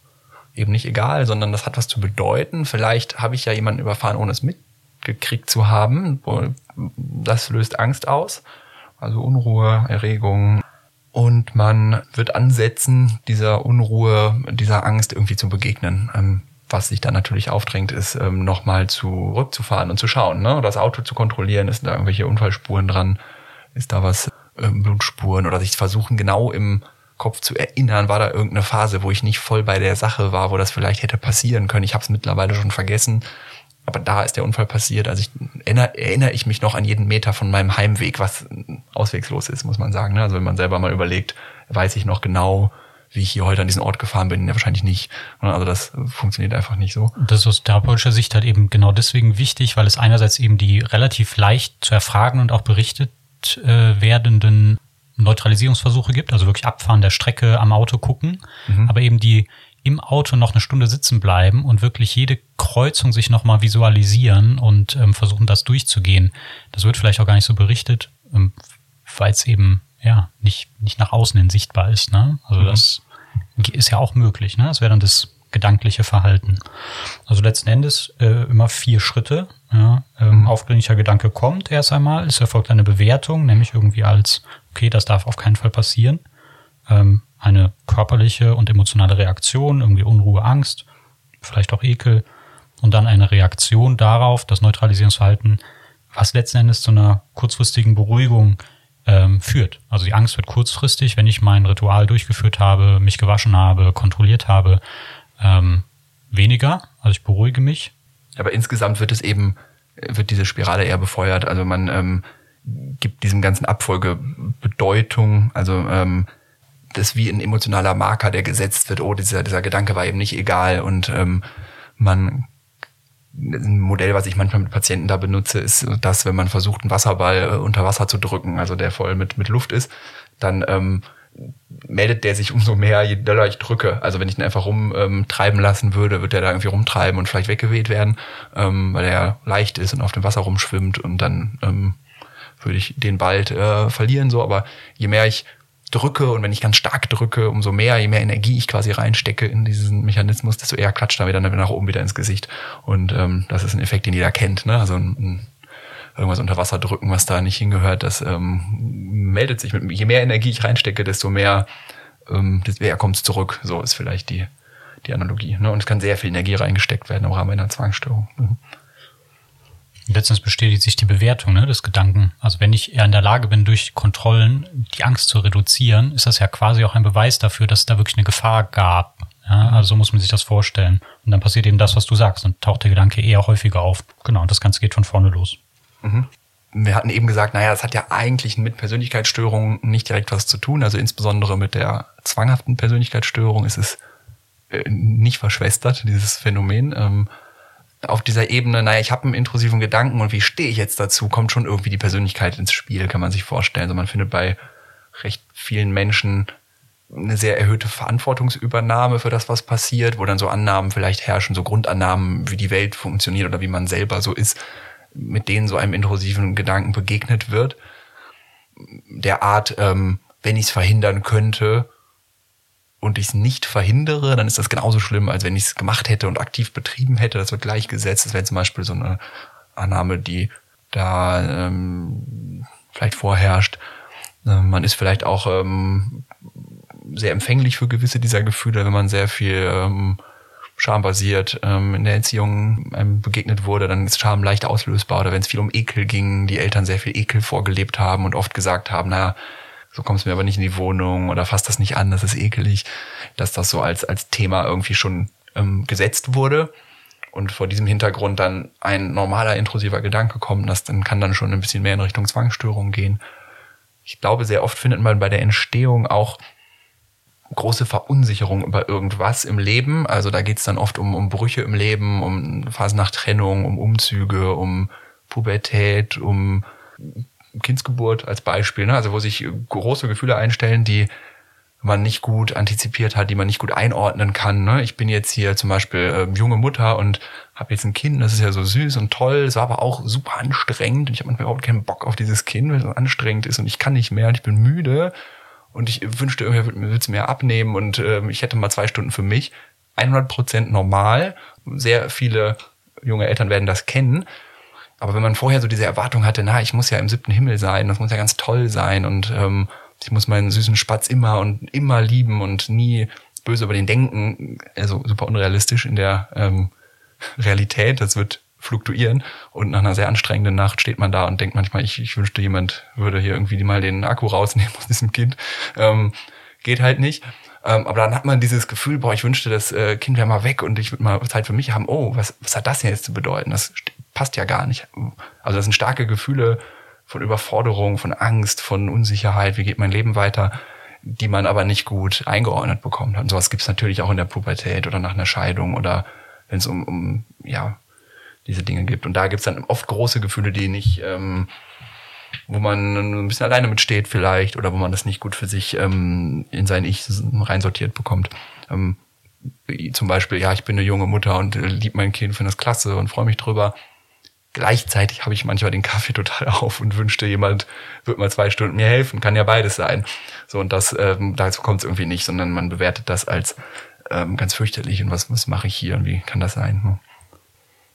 Speaker 1: eben nicht egal, sondern das hat was zu bedeuten. Vielleicht habe ich ja jemanden überfahren, ohne es mitgekriegt zu haben. Das löst Angst aus, also Unruhe, Erregung. Und man wird ansetzen, dieser Unruhe, dieser Angst irgendwie zu begegnen. Ähm, was sich dann natürlich aufdrängt, ist ähm, nochmal zurückzufahren und zu schauen, ne? das Auto zu kontrollieren, ist da irgendwelche Unfallspuren dran, ist da was, ähm, Blutspuren oder sich versuchen genau im Kopf zu erinnern, war da irgendeine Phase, wo ich nicht voll bei der Sache war, wo das vielleicht hätte passieren können. Ich habe es mittlerweile schon vergessen. Aber da ist der Unfall passiert. Also ich erinnere, erinnere ich mich noch an jeden Meter von meinem Heimweg, was auswegslos ist, muss man sagen. Ne? Also wenn man selber mal überlegt, weiß ich noch genau, wie ich hier heute an diesen Ort gefahren bin, ja wahrscheinlich nicht. Also das funktioniert einfach nicht so.
Speaker 2: Das ist aus therapeutischer Sicht halt eben genau deswegen wichtig, weil es einerseits eben die relativ leicht zu erfragen und auch berichtet äh, werdenden Neutralisierungsversuche gibt, also wirklich abfahren der Strecke am Auto gucken, mhm. aber eben die im Auto noch eine Stunde sitzen bleiben und wirklich jede Kreuzung sich nochmal visualisieren und ähm, versuchen, das durchzugehen. Das wird vielleicht auch gar nicht so berichtet, ähm, weil es eben ja nicht, nicht nach außen hin sichtbar ist. Ne? Also mhm. das ist ja auch möglich. Ne? Das wäre dann das gedankliche Verhalten. Also letzten Endes äh, immer vier Schritte. Ja, ähm, mhm. Aufdringlicher Gedanke kommt erst einmal, es erfolgt eine Bewertung, nämlich irgendwie als okay, das darf auf keinen Fall passieren. Ähm, eine körperliche und emotionale Reaktion, irgendwie Unruhe, Angst, vielleicht auch Ekel und dann eine Reaktion darauf, das Neutralisierungsverhalten, was letzten Endes zu einer kurzfristigen Beruhigung ähm, führt. Also die Angst wird kurzfristig, wenn ich mein Ritual durchgeführt habe, mich gewaschen habe, kontrolliert habe, ähm, weniger. Also ich beruhige mich.
Speaker 1: Aber insgesamt wird es eben, wird diese Spirale eher befeuert. Also man ähm, gibt diesem ganzen Abfolge Bedeutung. Also ähm, das wie ein emotionaler Marker, der gesetzt wird. Oh, dieser, dieser Gedanke war eben nicht egal. Und ähm, man ein Modell, was ich manchmal mit Patienten da benutze, ist das, wenn man versucht, einen Wasserball äh, unter Wasser zu drücken, also der voll mit, mit Luft ist, dann ähm, meldet der sich umso mehr, je doller ich drücke. Also wenn ich ihn einfach rumtreiben ähm, lassen würde, wird der da irgendwie rumtreiben und vielleicht weggeweht werden, ähm, weil er leicht ist und auf dem Wasser rumschwimmt und dann ähm, würde ich den bald äh, verlieren, so, aber je mehr ich drücke und wenn ich ganz stark drücke, umso mehr, je mehr Energie ich quasi reinstecke in diesen Mechanismus, desto eher klatscht er wieder nach oben wieder ins Gesicht. Und ähm, das ist ein Effekt, den jeder kennt, ne? Also ein, ein, irgendwas unter Wasser drücken, was da nicht hingehört, das ähm, meldet sich mit je mehr Energie ich reinstecke, desto mehr, ähm, desto eher kommt es zurück. So ist vielleicht die, die Analogie. Ne? Und es kann sehr viel Energie reingesteckt werden im Rahmen einer Zwangsstörung. Mhm.
Speaker 2: Letztens bestätigt sich die Bewertung ne, des Gedanken. Also wenn ich eher in der Lage bin, durch Kontrollen die Angst zu reduzieren, ist das ja quasi auch ein Beweis dafür, dass es da wirklich eine Gefahr gab. Ja, also so muss man sich das vorstellen. Und dann passiert eben das, was du sagst, und taucht der Gedanke eher häufiger auf. Genau, und das Ganze geht von vorne los.
Speaker 1: Mhm. Wir hatten eben gesagt, naja, das hat ja eigentlich mit Persönlichkeitsstörungen nicht direkt was zu tun. Also insbesondere mit der zwanghaften Persönlichkeitsstörung ist es äh, nicht verschwestert, dieses Phänomen. Auf dieser Ebene, naja, ich habe einen intrusiven Gedanken und wie stehe ich jetzt dazu, kommt schon irgendwie die Persönlichkeit ins Spiel, kann man sich vorstellen. Also man findet bei recht vielen Menschen eine sehr erhöhte Verantwortungsübernahme für das, was passiert, wo dann so Annahmen vielleicht herrschen, so Grundannahmen, wie die Welt funktioniert oder wie man selber so ist, mit denen so einem intrusiven Gedanken begegnet wird. Der Art, ähm, wenn ich es verhindern könnte und ich es nicht verhindere, dann ist das genauso schlimm, als wenn ich es gemacht hätte und aktiv betrieben hätte. Das wird gleichgesetzt. Das wäre zum Beispiel so eine Annahme, die da ähm, vielleicht vorherrscht. Äh, man ist vielleicht auch ähm, sehr empfänglich für gewisse dieser Gefühle, wenn man sehr viel ähm, schambasiert ähm, in der Erziehung ähm, begegnet wurde, dann ist Scham leicht auslösbar. Oder wenn es viel um Ekel ging, die Eltern sehr viel Ekel vorgelebt haben und oft gesagt haben, naja, so kommst du mir aber nicht in die Wohnung oder fasst das nicht an, das ist ekelig, dass das so als, als Thema irgendwie schon ähm, gesetzt wurde und vor diesem Hintergrund dann ein normaler intrusiver Gedanke kommt, das dann kann dann schon ein bisschen mehr in Richtung Zwangsstörung gehen. Ich glaube, sehr oft findet man bei der Entstehung auch große Verunsicherung über irgendwas im Leben. Also da geht's dann oft um, um Brüche im Leben, um Phasen nach Trennung, um Umzüge, um Pubertät, um Kindsgeburt als Beispiel. Ne? Also wo sich große Gefühle einstellen, die man nicht gut antizipiert hat, die man nicht gut einordnen kann. Ne? Ich bin jetzt hier zum Beispiel äh, junge Mutter und habe jetzt ein Kind, das ist ja so süß und toll, es war aber auch super anstrengend und ich habe manchmal überhaupt keinen Bock auf dieses Kind, weil es so anstrengend ist und ich kann nicht mehr und ich bin müde und ich wünschte, irgendwer würde es mir abnehmen und äh, ich hätte mal zwei Stunden für mich. 100 Prozent normal. Sehr viele junge Eltern werden das kennen. Aber wenn man vorher so diese Erwartung hatte, na, ich muss ja im siebten Himmel sein, das muss ja ganz toll sein und ähm, ich muss meinen süßen Spatz immer und immer lieben und nie böse über den denken, also super unrealistisch in der ähm, Realität. Das wird fluktuieren und nach einer sehr anstrengenden Nacht steht man da und denkt manchmal, ich, ich wünschte, jemand würde hier irgendwie mal den Akku rausnehmen aus diesem Kind. Ähm, geht halt nicht. Ähm, aber dann hat man dieses Gefühl, boah, ich wünschte, das äh, Kind wäre mal weg und ich würde mal Zeit für mich haben. Oh, was, was hat das jetzt zu bedeuten? Das passt ja gar nicht. Also das sind starke Gefühle von Überforderung, von Angst, von Unsicherheit. Wie geht mein Leben weiter? die man aber nicht gut eingeordnet bekommt. Und sowas gibt's natürlich auch in der Pubertät oder nach einer Scheidung oder wenn es um, um ja, diese Dinge gibt. Und da gibt's dann oft große Gefühle, die nicht, ähm, wo man ein bisschen alleine mitsteht vielleicht oder wo man das nicht gut für sich ähm, in sein Ich reinsortiert bekommt. Ähm, zum Beispiel, ja, ich bin eine junge Mutter und äh, lieb mein Kind, finde das klasse und freue mich drüber. Gleichzeitig habe ich manchmal den Kaffee total auf und wünschte, jemand wird mal zwei Stunden mir helfen. Kann ja beides sein. So, und das, ähm, dazu kommt es irgendwie nicht, sondern man bewertet das als ähm, ganz fürchterlich und was, was mache ich hier und wie kann das sein? Ne?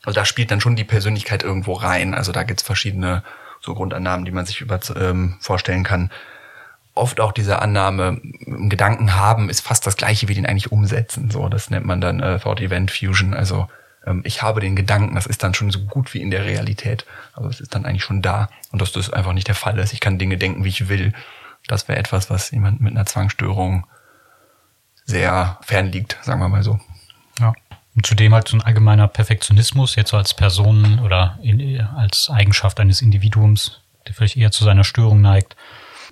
Speaker 1: Also da spielt dann schon die Persönlichkeit irgendwo rein. Also da gibt's verschiedene so Grundannahmen, die man sich über, ähm, vorstellen kann. Oft auch diese Annahme, Gedanken haben, ist fast das gleiche wie den eigentlich umsetzen. So, das nennt man dann äh, Thought Event Fusion. Also ähm, ich habe den Gedanken, das ist dann schon so gut wie in der Realität. Also es ist dann eigentlich schon da. Und dass das einfach nicht der Fall ist. Ich kann Dinge denken, wie ich will. Das wäre etwas, was jemand mit einer Zwangsstörung sehr fern liegt, sagen wir mal so.
Speaker 2: Und zudem halt so ein allgemeiner Perfektionismus, jetzt so als Person oder in, als Eigenschaft eines Individuums, der vielleicht eher zu seiner Störung neigt.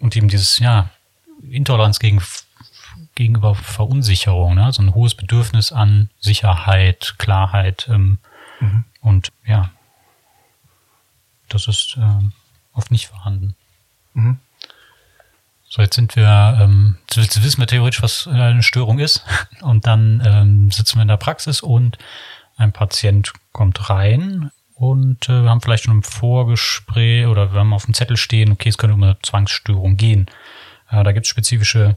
Speaker 2: Und eben dieses, ja, Intoleranz gegen, gegenüber Verunsicherung, ne? so ein hohes Bedürfnis an Sicherheit, Klarheit ähm, mhm. und ja, das ist äh, oft nicht vorhanden. Mhm. So, jetzt sind wir, ähm, jetzt wissen wir theoretisch, was eine Störung ist. Und dann ähm, sitzen wir in der Praxis und ein Patient kommt rein und äh, wir haben vielleicht schon im Vorgespräch oder wir haben auf dem Zettel stehen, okay, es könnte um eine Zwangsstörung gehen. Äh, da gibt es spezifische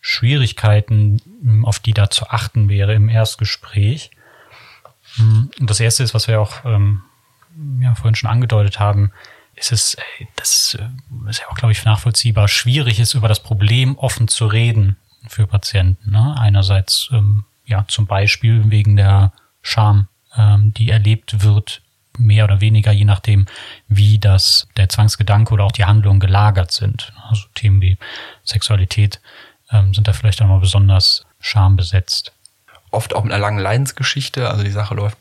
Speaker 2: Schwierigkeiten, auf die da zu achten wäre im Erstgespräch. Hm, und das erste ist, was wir auch ähm, ja, vorhin schon angedeutet haben, ist es, äh, das äh, ist ja auch, glaube ich, nachvollziehbar, schwierig ist, über das Problem offen zu reden für Patienten. Ne? Einerseits, ähm, ja, zum Beispiel wegen der Scham, ähm, die erlebt wird, mehr oder weniger, je nachdem, wie das der Zwangsgedanke oder auch die Handlungen gelagert sind. Also Themen wie Sexualität ähm, sind da vielleicht auch mal besonders schambesetzt.
Speaker 1: Oft auch mit einer langen Leidensgeschichte, also die Sache läuft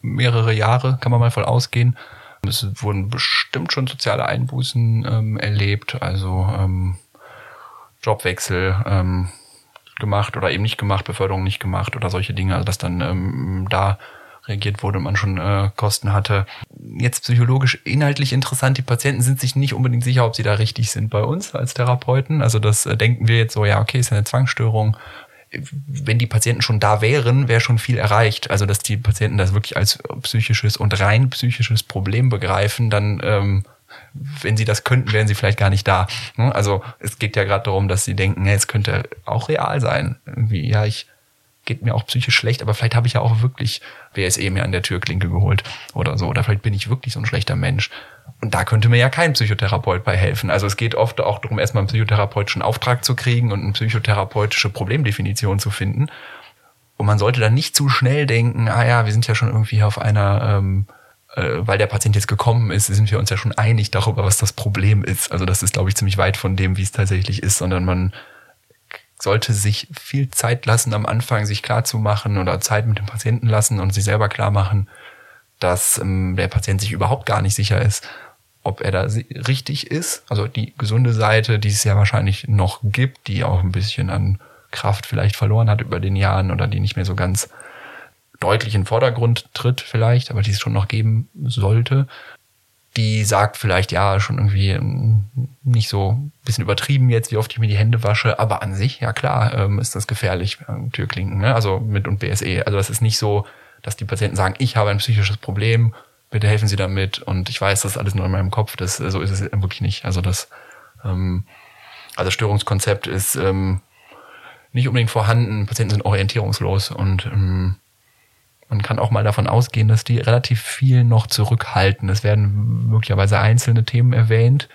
Speaker 1: mehrere Jahre, kann man mal voll ausgehen. Es wurden bestimmt schon soziale Einbußen ähm, erlebt, also ähm, Jobwechsel ähm, gemacht oder eben nicht gemacht, Beförderung nicht gemacht oder solche Dinge, also dass dann ähm, da reagiert wurde und man schon äh, Kosten hatte. Jetzt psychologisch inhaltlich interessant, die Patienten sind sich nicht unbedingt sicher, ob sie da richtig sind bei uns als Therapeuten. Also das äh, denken wir jetzt so, ja, okay, ist eine Zwangsstörung. Wenn die Patienten schon da wären, wäre schon viel erreicht. Also dass die Patienten das wirklich als psychisches und rein psychisches Problem begreifen, dann ähm, wenn sie das könnten, wären sie vielleicht gar nicht da. Ne? Also es geht ja gerade darum, dass sie denken, es könnte auch real sein. Irgendwie, ja, ich geht mir auch psychisch schlecht, aber vielleicht habe ich ja auch wirklich WSE mir an der Türklinke geholt oder so. Oder vielleicht bin ich wirklich so ein schlechter Mensch. Und da könnte mir ja kein Psychotherapeut bei helfen. Also es geht oft auch darum, erstmal einen psychotherapeutischen Auftrag zu kriegen und eine psychotherapeutische Problemdefinition zu finden. Und man sollte dann nicht zu schnell denken, ah ja, wir sind ja schon irgendwie auf einer, ähm, äh, weil der Patient jetzt gekommen ist, sind wir uns ja schon einig darüber, was das Problem ist. Also das ist, glaube ich, ziemlich weit von dem, wie es tatsächlich ist, sondern man sollte sich viel Zeit lassen am Anfang, sich klar zu machen oder Zeit mit dem Patienten lassen und sich selber klar machen, dass ähm, der Patient sich überhaupt gar nicht sicher ist, ob er da richtig ist. Also die gesunde Seite, die es ja wahrscheinlich noch gibt, die auch ein bisschen an Kraft vielleicht verloren hat über den Jahren oder die nicht mehr so ganz deutlich in den Vordergrund tritt vielleicht, aber die es schon noch geben sollte die sagt vielleicht, ja, schon irgendwie ähm, nicht so ein bisschen übertrieben jetzt, wie oft ich mir die Hände wasche, aber an sich, ja klar, ähm, ist das gefährlich, äh, Türklinken, ne? also mit und BSE. Also das ist nicht so, dass die Patienten sagen, ich habe ein psychisches Problem, bitte helfen Sie damit und ich weiß, das ist alles nur in meinem Kopf, das, so ist es wirklich nicht. Also das, ähm, also Störungskonzept ist ähm, nicht unbedingt vorhanden, Patienten sind orientierungslos und ähm, man kann auch mal davon ausgehen, dass die relativ viel noch zurückhalten. Es werden möglicherweise einzelne Themen erwähnt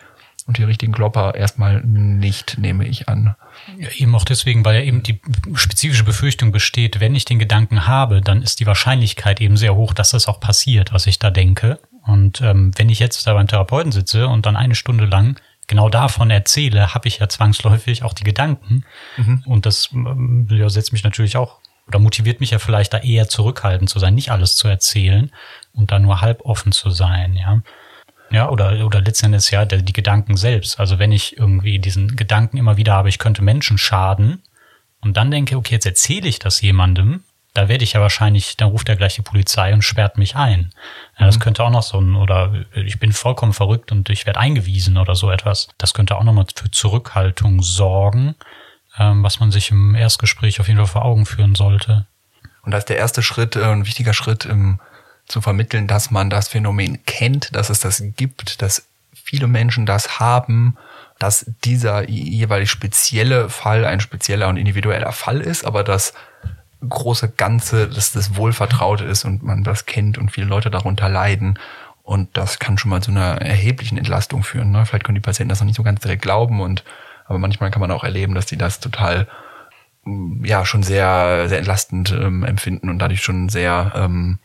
Speaker 1: und die richtigen Klopper erstmal nicht, nehme ich an.
Speaker 2: Ja, eben auch deswegen, weil ja eben die spezifische Befürchtung besteht, wenn ich den Gedanken habe, dann ist die Wahrscheinlichkeit eben sehr hoch, dass das auch passiert, was ich da denke. Und ähm, wenn ich jetzt da beim Therapeuten sitze und dann eine Stunde lang genau davon erzähle, habe ich ja zwangsläufig auch die Gedanken. Mhm. Und das ähm, ja, setzt mich natürlich auch oder motiviert mich ja vielleicht da eher zurückhaltend zu sein, nicht alles zu erzählen und da nur halb offen zu sein, ja. Ja, oder, oder letztendlich ja der, die Gedanken selbst. Also wenn ich irgendwie diesen Gedanken immer wieder habe, ich könnte Menschen schaden und dann denke, okay, jetzt erzähle ich das jemandem, da werde ich ja wahrscheinlich, dann ruft er gleich die Polizei und sperrt mich ein. Ja, das mhm. könnte auch noch so ein, oder ich bin vollkommen verrückt und ich werde eingewiesen oder so etwas. Das könnte auch nochmal für Zurückhaltung sorgen ähm, was man sich im Erstgespräch auf jeden Fall vor Augen führen sollte.
Speaker 1: Und da ist der erste Schritt, äh, ein wichtiger Schritt, ähm, zu vermitteln, dass man das Phänomen kennt, dass es das gibt, dass viele Menschen das haben, dass dieser jeweilig spezielle Fall ein spezieller und individueller Fall ist, aber das große Ganze, dass das Wohlvertraute ist und man das kennt und viele Leute darunter leiden. Und das kann schon mal zu einer erheblichen Entlastung führen. Ne? Vielleicht können die Patienten das noch nicht so ganz direkt glauben und aber manchmal kann man auch erleben, dass die das total mm, ja schon sehr sehr entlastend ähm, empfinden und dadurch schon sehr ähm,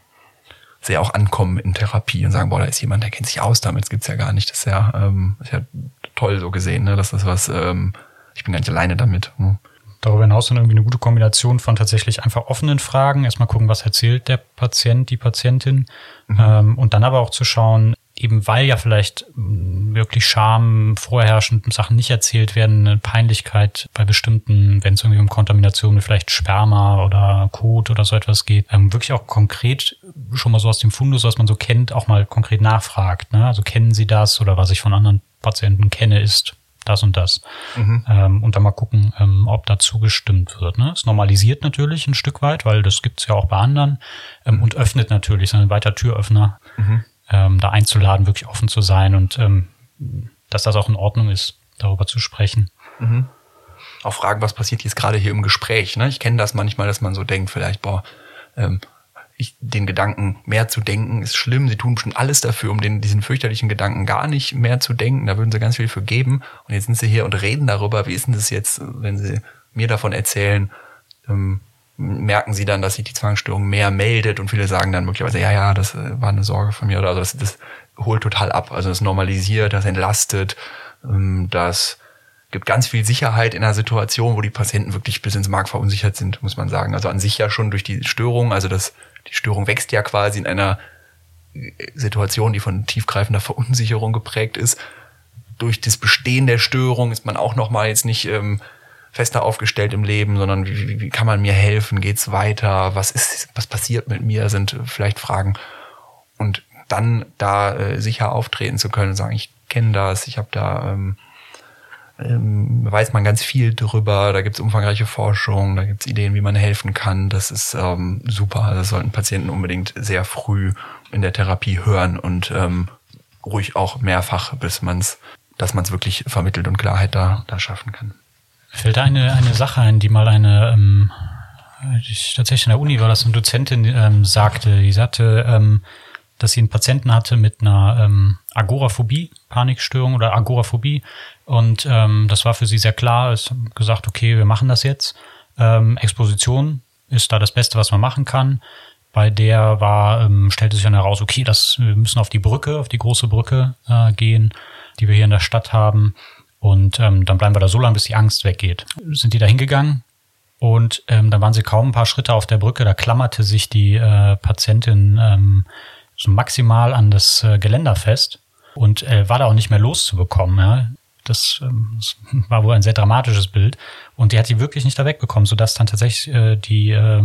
Speaker 1: sehr auch ankommen in Therapie und sagen, boah, da ist jemand, der kennt sich aus, damit gibt's ja gar nicht. Das ist ja, ähm, ist ja toll so gesehen, ne? dass das was, ähm, ich bin gar nicht alleine damit. Hm.
Speaker 2: Darüber hinaus dann irgendwie eine gute Kombination von tatsächlich einfach offenen Fragen. Erstmal gucken, was erzählt der Patient, die Patientin. Mhm. Ähm, und dann aber auch zu schauen, eben weil ja vielleicht mm, wirklich Scham vorherrschend Sachen nicht erzählt werden, eine Peinlichkeit bei bestimmten, wenn es irgendwie um Kontamination vielleicht Sperma oder Kot oder so etwas geht, ähm, wirklich auch konkret schon mal so aus dem Fundus, was man so kennt, auch mal konkret nachfragt. Ne? Also kennen Sie das oder was ich von anderen Patienten kenne, ist das und das. Mhm. Ähm, und dann mal gucken, ähm, ob da zugestimmt wird. Ne? Es normalisiert natürlich ein Stück weit, weil das gibt's ja auch bei anderen ähm, und öffnet natürlich, so ein weiter Türöffner. Mhm ähm, da einzuladen, wirklich offen zu sein und ähm, dass das auch in Ordnung ist, darüber zu sprechen. Mhm.
Speaker 1: Auch fragen, was passiert jetzt gerade hier im Gespräch. Ne? Ich kenne das manchmal, dass man so denkt, vielleicht, boah, ähm, ich, den Gedanken mehr zu denken ist schlimm. Sie tun bestimmt alles dafür, um den, diesen fürchterlichen Gedanken gar nicht mehr zu denken. Da würden sie ganz viel für geben. Und jetzt sind sie hier und reden darüber. Wie ist denn das jetzt, wenn sie mir davon erzählen, ähm, merken sie dann, dass sich die Zwangsstörung mehr meldet und viele sagen dann möglicherweise, ja, ja, das äh, war eine Sorge von mir oder also das, das holt total ab. Also das normalisiert, das entlastet, ähm, das gibt ganz viel Sicherheit in einer Situation, wo die Patienten wirklich bis ins Mark verunsichert sind, muss man sagen. Also an sich ja schon durch die Störung, also das, die Störung wächst ja quasi in einer äh, Situation, die von tiefgreifender Verunsicherung geprägt ist. Durch das Bestehen der Störung ist man auch nochmal jetzt nicht ähm, fester aufgestellt im Leben, sondern wie, wie, wie kann man mir helfen? Geht's weiter? Was ist, was passiert mit mir? Sind vielleicht Fragen. Und dann da äh, sicher auftreten zu können und sagen, ich kenne das, ich habe da ähm, ähm, weiß man ganz viel drüber, da gibt's umfangreiche Forschung, da gibt's Ideen, wie man helfen kann. Das ist ähm, super. Das sollten Patienten unbedingt sehr früh in der Therapie hören und ähm, ruhig auch mehrfach, bis man's, dass man es wirklich vermittelt und Klarheit da, da schaffen kann.
Speaker 2: Fällt da eine, eine Sache ein, die mal eine, ähm, ich, tatsächlich in der Uni war das eine Dozentin ähm, sagte, die sagte, ähm, dass sie einen Patienten hatte mit einer ähm, Agoraphobie, Panikstörung oder Agoraphobie. Und ähm, das war für sie sehr klar. Es gesagt, okay, wir machen das jetzt. Ähm, Exposition ist da das Beste, was man machen kann. Bei der war, ähm, stellte sich dann heraus, okay, das, wir müssen auf die Brücke, auf die große Brücke äh, gehen, die wir hier in der Stadt haben. Und ähm, dann bleiben wir da so lange, bis die Angst weggeht. Sind die da hingegangen? Und ähm, dann waren sie kaum ein paar Schritte auf der Brücke, da klammerte sich die äh, Patientin ähm, so maximal an das äh, Geländer fest und äh, war da auch nicht mehr loszubekommen. Ja. Das, ähm, das war wohl ein sehr dramatisches Bild. Und die hat die wirklich nicht da wegbekommen, sodass dann tatsächlich äh, die äh,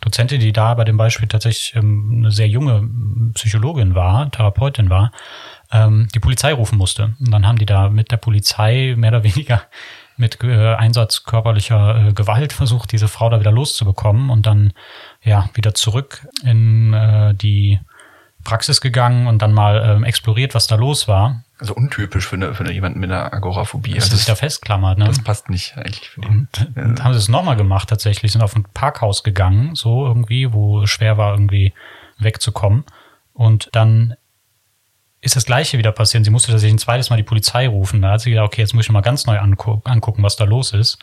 Speaker 2: Dozentin, die da bei dem Beispiel tatsächlich ähm, eine sehr junge Psychologin war, Therapeutin war, ähm, die Polizei rufen musste. Und dann haben die da mit der Polizei mehr oder weniger mit äh, Einsatz körperlicher äh, Gewalt versucht, diese Frau da wieder loszubekommen und dann ja wieder zurück in äh, die Praxis gegangen und dann mal ähm, exploriert, was da los war.
Speaker 1: Also untypisch für, eine, für eine, jemanden mit einer Agoraphobie.
Speaker 2: Dass also sich da festklammert, ne?
Speaker 1: Das passt nicht eigentlich für
Speaker 2: die. Und ja. haben sie es nochmal gemacht tatsächlich, sind auf ein Parkhaus gegangen, so irgendwie, wo schwer war, irgendwie wegzukommen. Und dann ist das Gleiche wieder passiert. Sie musste tatsächlich ein zweites Mal die Polizei rufen. Da hat sie gedacht, okay, jetzt muss ich mal ganz neu angu angucken, was da los ist.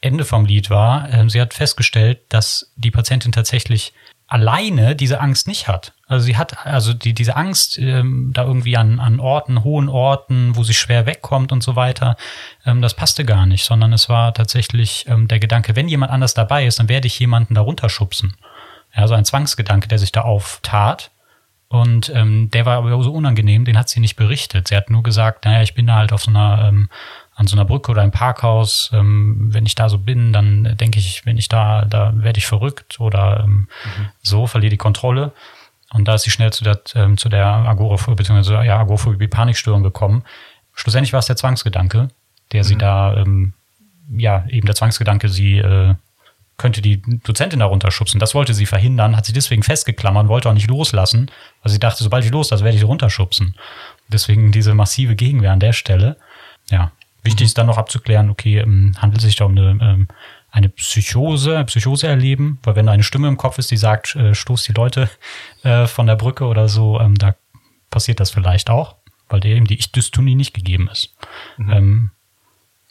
Speaker 2: Ende vom Lied war, äh, sie hat festgestellt, dass die Patientin tatsächlich alleine diese Angst nicht hat. Also sie hat also die, diese Angst ähm, da irgendwie an, an Orten, hohen Orten, wo sie schwer wegkommt und so weiter, ähm, das passte gar nicht, sondern es war tatsächlich ähm, der Gedanke, wenn jemand anders dabei ist, dann werde ich jemanden da runterschubsen. Ja, so ein Zwangsgedanke, der sich da auftat. Und ähm, der war aber so unangenehm, den hat sie nicht berichtet. Sie hat nur gesagt, naja, ich bin da halt auf so einer ähm, an so einer Brücke oder im Parkhaus, ähm, wenn ich da so bin, dann denke ich, wenn ich da, da werde ich verrückt oder ähm, mhm. so, verliere die Kontrolle. Und da ist sie schnell zu der, ähm, zu der Agoraphobie, beziehungsweise ja, Agoraphobie, Panikstörung gekommen. Schlussendlich war es der Zwangsgedanke, der mhm. sie da, ähm, ja, eben der Zwangsgedanke, sie äh, könnte die Dozentin da runterschubsen. Das wollte sie verhindern, hat sie deswegen festgeklammert, wollte auch nicht loslassen, weil sie dachte, sobald ich los, das werde ich runterschubsen. Deswegen diese massive Gegenwehr an der Stelle. Ja, Wichtig ist dann noch abzuklären, okay, ähm, handelt es sich da um eine, ähm, eine Psychose, Psychose erleben, weil wenn da eine Stimme im Kopf ist, die sagt, äh, stoß die Leute äh, von der Brücke oder so, ähm, da passiert das vielleicht auch, weil der eben die Ich-Dystonie nicht gegeben ist. Mhm. Ähm,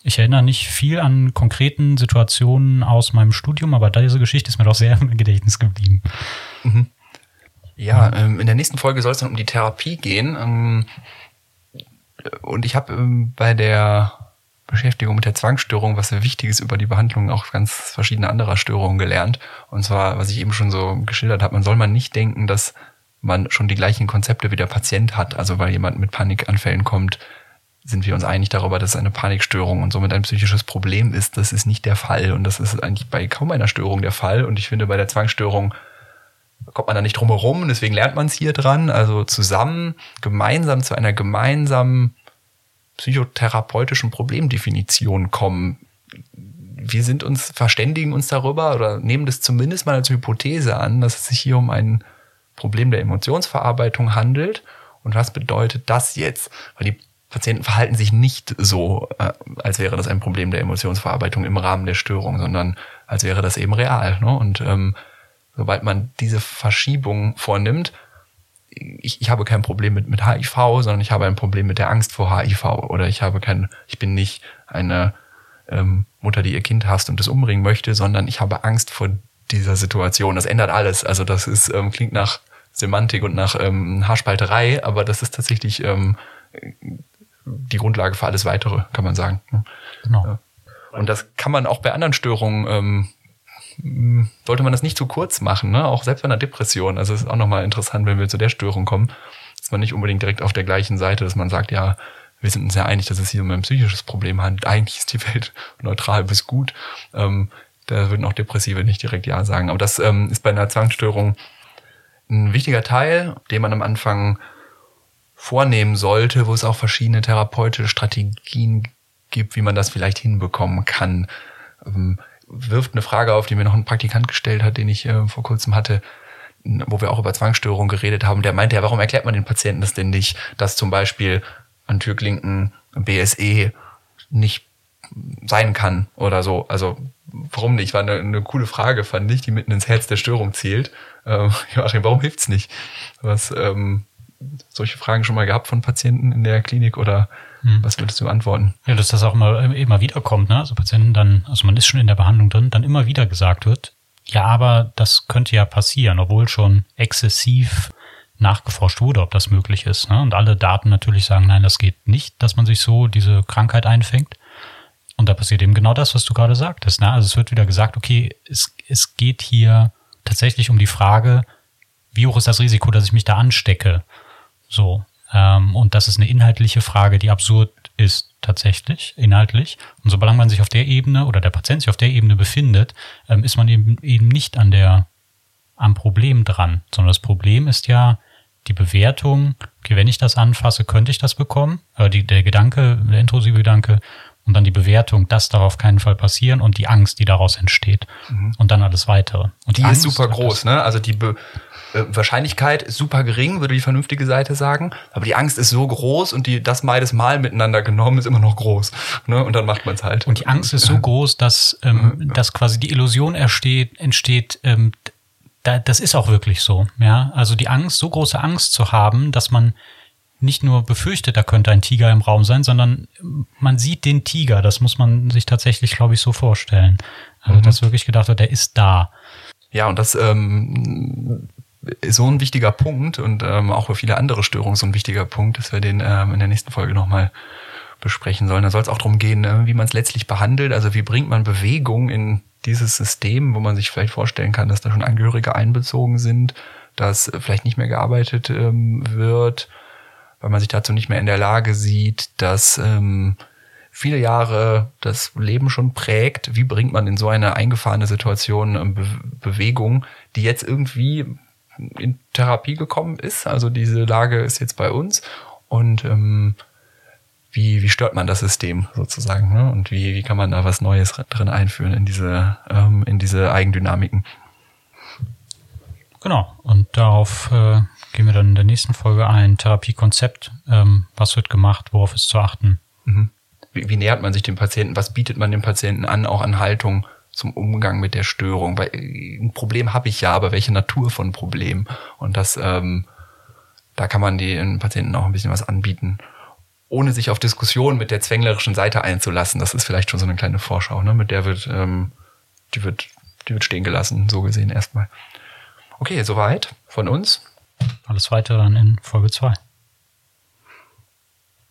Speaker 2: ich erinnere nicht viel an konkreten Situationen aus meinem Studium, aber diese Geschichte ist mir doch sehr im Gedächtnis geblieben.
Speaker 1: Mhm. Ja, ähm, in der nächsten Folge soll es dann um die Therapie gehen. Ähm, und ich habe ähm, bei der Beschäftigung mit der Zwangsstörung was sehr Wichtiges über die Behandlung auch ganz verschiedene anderer Störungen gelernt. Und zwar, was ich eben schon so geschildert habe, man soll man nicht denken, dass man schon die gleichen Konzepte wie der Patient hat. Also weil jemand mit Panikanfällen kommt, sind wir uns einig darüber, dass es eine Panikstörung und somit ein psychisches Problem ist. Das ist nicht der Fall. Und das ist eigentlich bei kaum einer Störung der Fall. Und ich finde, bei der Zwangsstörung kommt man da nicht drum herum. Deswegen lernt man es hier dran. Also zusammen, gemeinsam zu einer gemeinsamen psychotherapeutischen Problemdefinition kommen. Wir sind uns, verständigen uns darüber oder nehmen das zumindest mal als Hypothese an, dass es sich hier um ein Problem der Emotionsverarbeitung handelt. Und was bedeutet das jetzt? Weil die Patienten verhalten sich nicht so, äh, als wäre das ein Problem der Emotionsverarbeitung im Rahmen der Störung, sondern als wäre das eben real. Ne? Und ähm, sobald man diese Verschiebung vornimmt, ich, ich habe kein Problem mit, mit HIV, sondern ich habe ein Problem mit der Angst vor HIV oder ich habe kein, ich bin nicht eine ähm, Mutter, die ihr Kind hasst und es umbringen möchte, sondern ich habe Angst vor dieser Situation. Das ändert alles. Also das ist ähm, klingt nach Semantik und nach ähm, Haarspalterei, aber das ist tatsächlich ähm, die Grundlage für alles Weitere, kann man sagen. Genau. Ja. Und das kann man auch bei anderen Störungen, ähm, sollte man das nicht zu kurz machen, ne? auch selbst bei einer Depression. Also es ist auch nochmal interessant, wenn wir zu der Störung kommen, ist man nicht unbedingt direkt auf der gleichen Seite, dass man sagt, ja, wir sind uns ja einig, dass es hier um ein psychisches Problem handelt. Eigentlich ist die Welt neutral bis gut. Ähm, da würden auch Depressive nicht direkt Ja sagen. Aber das ähm, ist bei einer Zwangsstörung ein wichtiger Teil, den man am Anfang vornehmen sollte, wo es auch verschiedene therapeutische Strategien gibt, wie man das vielleicht hinbekommen kann. Ähm, wirft eine Frage auf, die mir noch ein Praktikant gestellt hat, den ich äh, vor kurzem hatte, wo wir auch über Zwangsstörungen geredet haben. Der meinte ja, warum erklärt man den Patienten das denn nicht, dass zum Beispiel an Türklinken BSE nicht sein kann oder so. Also warum nicht? War eine, eine coole Frage, fand ich, die mitten ins Herz der Störung zielt. Ähm, Joachim, warum hilft's nicht? Was ähm, solche Fragen schon mal gehabt von Patienten in der Klinik oder hm. was würdest du antworten?
Speaker 2: Ja, dass das auch immer, immer wieder kommt, ne? Also Patienten dann, also man ist schon in der Behandlung drin, dann immer wieder gesagt wird, ja, aber das könnte ja passieren, obwohl schon exzessiv nachgeforscht wurde, ob das möglich ist. Ne? Und alle Daten natürlich sagen, nein, das geht nicht, dass man sich so diese Krankheit einfängt. Und da passiert eben genau das, was du gerade sagtest. Ne? Also es wird wieder gesagt, okay, es, es geht hier tatsächlich um die Frage, wie hoch ist das Risiko, dass ich mich da anstecke? So. Ähm, und das ist eine inhaltliche Frage, die absurd ist tatsächlich, inhaltlich. Und solange man sich auf der Ebene oder der Patient sich auf der Ebene befindet, ähm, ist man eben, eben nicht an der, am Problem dran, sondern das Problem ist ja, die Bewertung, okay, wenn ich das anfasse, könnte ich das bekommen, äh, die, der Gedanke, der intrusive Gedanke, und dann die Bewertung, das darf auf keinen Fall passieren und die Angst, die daraus entsteht mhm. und dann alles weitere.
Speaker 1: Und die
Speaker 2: Angst,
Speaker 1: ist super groß, ne? Also die Be äh, Wahrscheinlichkeit ist super gering, würde die vernünftige Seite sagen, aber die Angst ist so groß und die das beides mal miteinander genommen ist immer noch groß, ne? Und dann macht man es halt.
Speaker 2: Und die Angst ist so groß, dass ähm, dass quasi die Illusion entsteht, entsteht ähm, da, das ist auch wirklich so, ja. Also die Angst, so große Angst zu haben, dass man nicht nur befürchtet, da könnte ein Tiger im Raum sein, sondern man sieht den Tiger. Das muss man sich tatsächlich, glaube ich, so vorstellen. Also, mhm. dass wirklich gedacht wird, der ist da.
Speaker 1: Ja, und das ähm, so ein wichtiger Punkt und ähm, auch für viele andere Störungen so ein wichtiger Punkt, dass wir den ähm, in der nächsten Folge nochmal besprechen sollen. Da soll es auch darum gehen, ne, wie man es letztlich behandelt. Also wie bringt man Bewegung in dieses System, wo man sich vielleicht vorstellen kann, dass da schon Angehörige einbezogen sind, dass vielleicht nicht mehr gearbeitet ähm, wird, weil man sich dazu nicht mehr in der Lage sieht, dass ähm, viele Jahre das Leben schon prägt. Wie bringt man in so eine eingefahrene Situation ähm, Be Bewegung, die jetzt irgendwie in Therapie gekommen ist? Also diese Lage ist jetzt bei uns und ähm, wie, wie stört man das System sozusagen ne? und wie, wie kann man da was Neues drin einführen in diese, ähm, in diese Eigendynamiken.
Speaker 2: Genau, und darauf äh, gehen wir dann in der nächsten Folge ein. Therapiekonzept, ähm, was wird gemacht, worauf ist zu achten.
Speaker 1: Mhm. Wie, wie nähert man sich dem Patienten, was bietet man dem Patienten an, auch an Haltung zum Umgang mit der Störung? Weil äh, ein Problem habe ich ja, aber welche Natur von Problem? Und das, ähm, da kann man den Patienten auch ein bisschen was anbieten ohne sich auf Diskussionen mit der zwänglerischen Seite einzulassen. Das ist vielleicht schon so eine kleine Vorschau, ne? Mit der wird, ähm, die wird, die wird stehen gelassen, so gesehen erstmal. Okay, soweit von uns.
Speaker 2: Alles weitere dann in Folge 2.